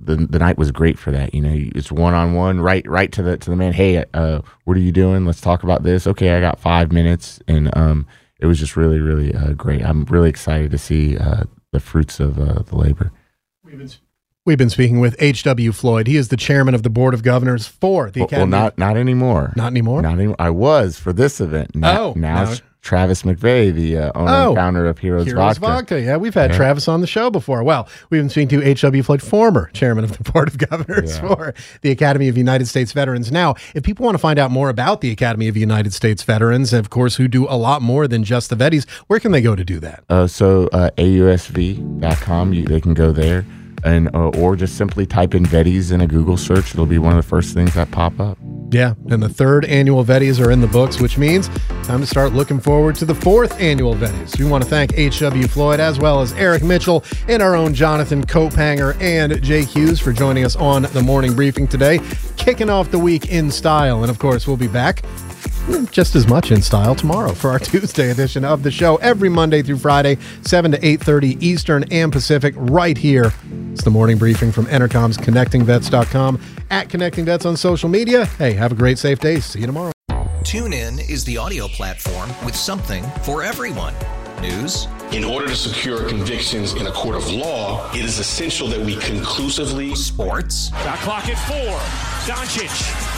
the the night was great for that. You know, it's one on one, right right to the to the man. Hey, uh, what are you doing? Let's talk about this. Okay, I got five minutes, and um, it was just really really uh, great. I'm really excited to see uh, the fruits of uh, the labor. We've been speaking with H.W. Floyd. He is the chairman of the board of governors for the Well, well, not not anymore. Not anymore? Not anymore. I was for this event. Now, Oh, now, now- it's Travis McVeigh, the uh, owner Oh, and founder of Heroes, Heroes Vodka. Vodka. Yeah, we've had Yeah. Travis on the show before. Well, we've been speaking to H.W. Floyd, former chairman of the board of governors Yeah. for the Academy of United States Veterans. Now, if people want to find out more about the Academy of United States Veterans, of course, who do a lot more than just the Vettys, where can they go to do that? Uh, so uh, AUSV.com, you, they can go there, and uh, or just simply type in Vettys in a Google search. It'll be one of the first things that pop up. Yeah, and the third annual Vettys are in the books, which means time to start looking forward to the fourth annual Vettys. We want to thank H.W. Floyd as well as Eric Mitchell and our own Jonathan Kaupanger and Jake Hughes for joining us on the morning briefing today, kicking off the week in style. And of course, we'll be back just as much in style tomorrow for our Tuesday edition of the show every Monday through Friday, 7 to 8.30 Eastern and Pacific right here. It's the morning briefing from Entercom's ConnectingVets.com at Connecting Vets on social media. Hey, have a great, safe day. See you tomorrow. Tune in is the audio platform with something for everyone. News, In order to secure convictions in a court of law, it is essential that we conclusively sports, Shot clock at four. Doncic.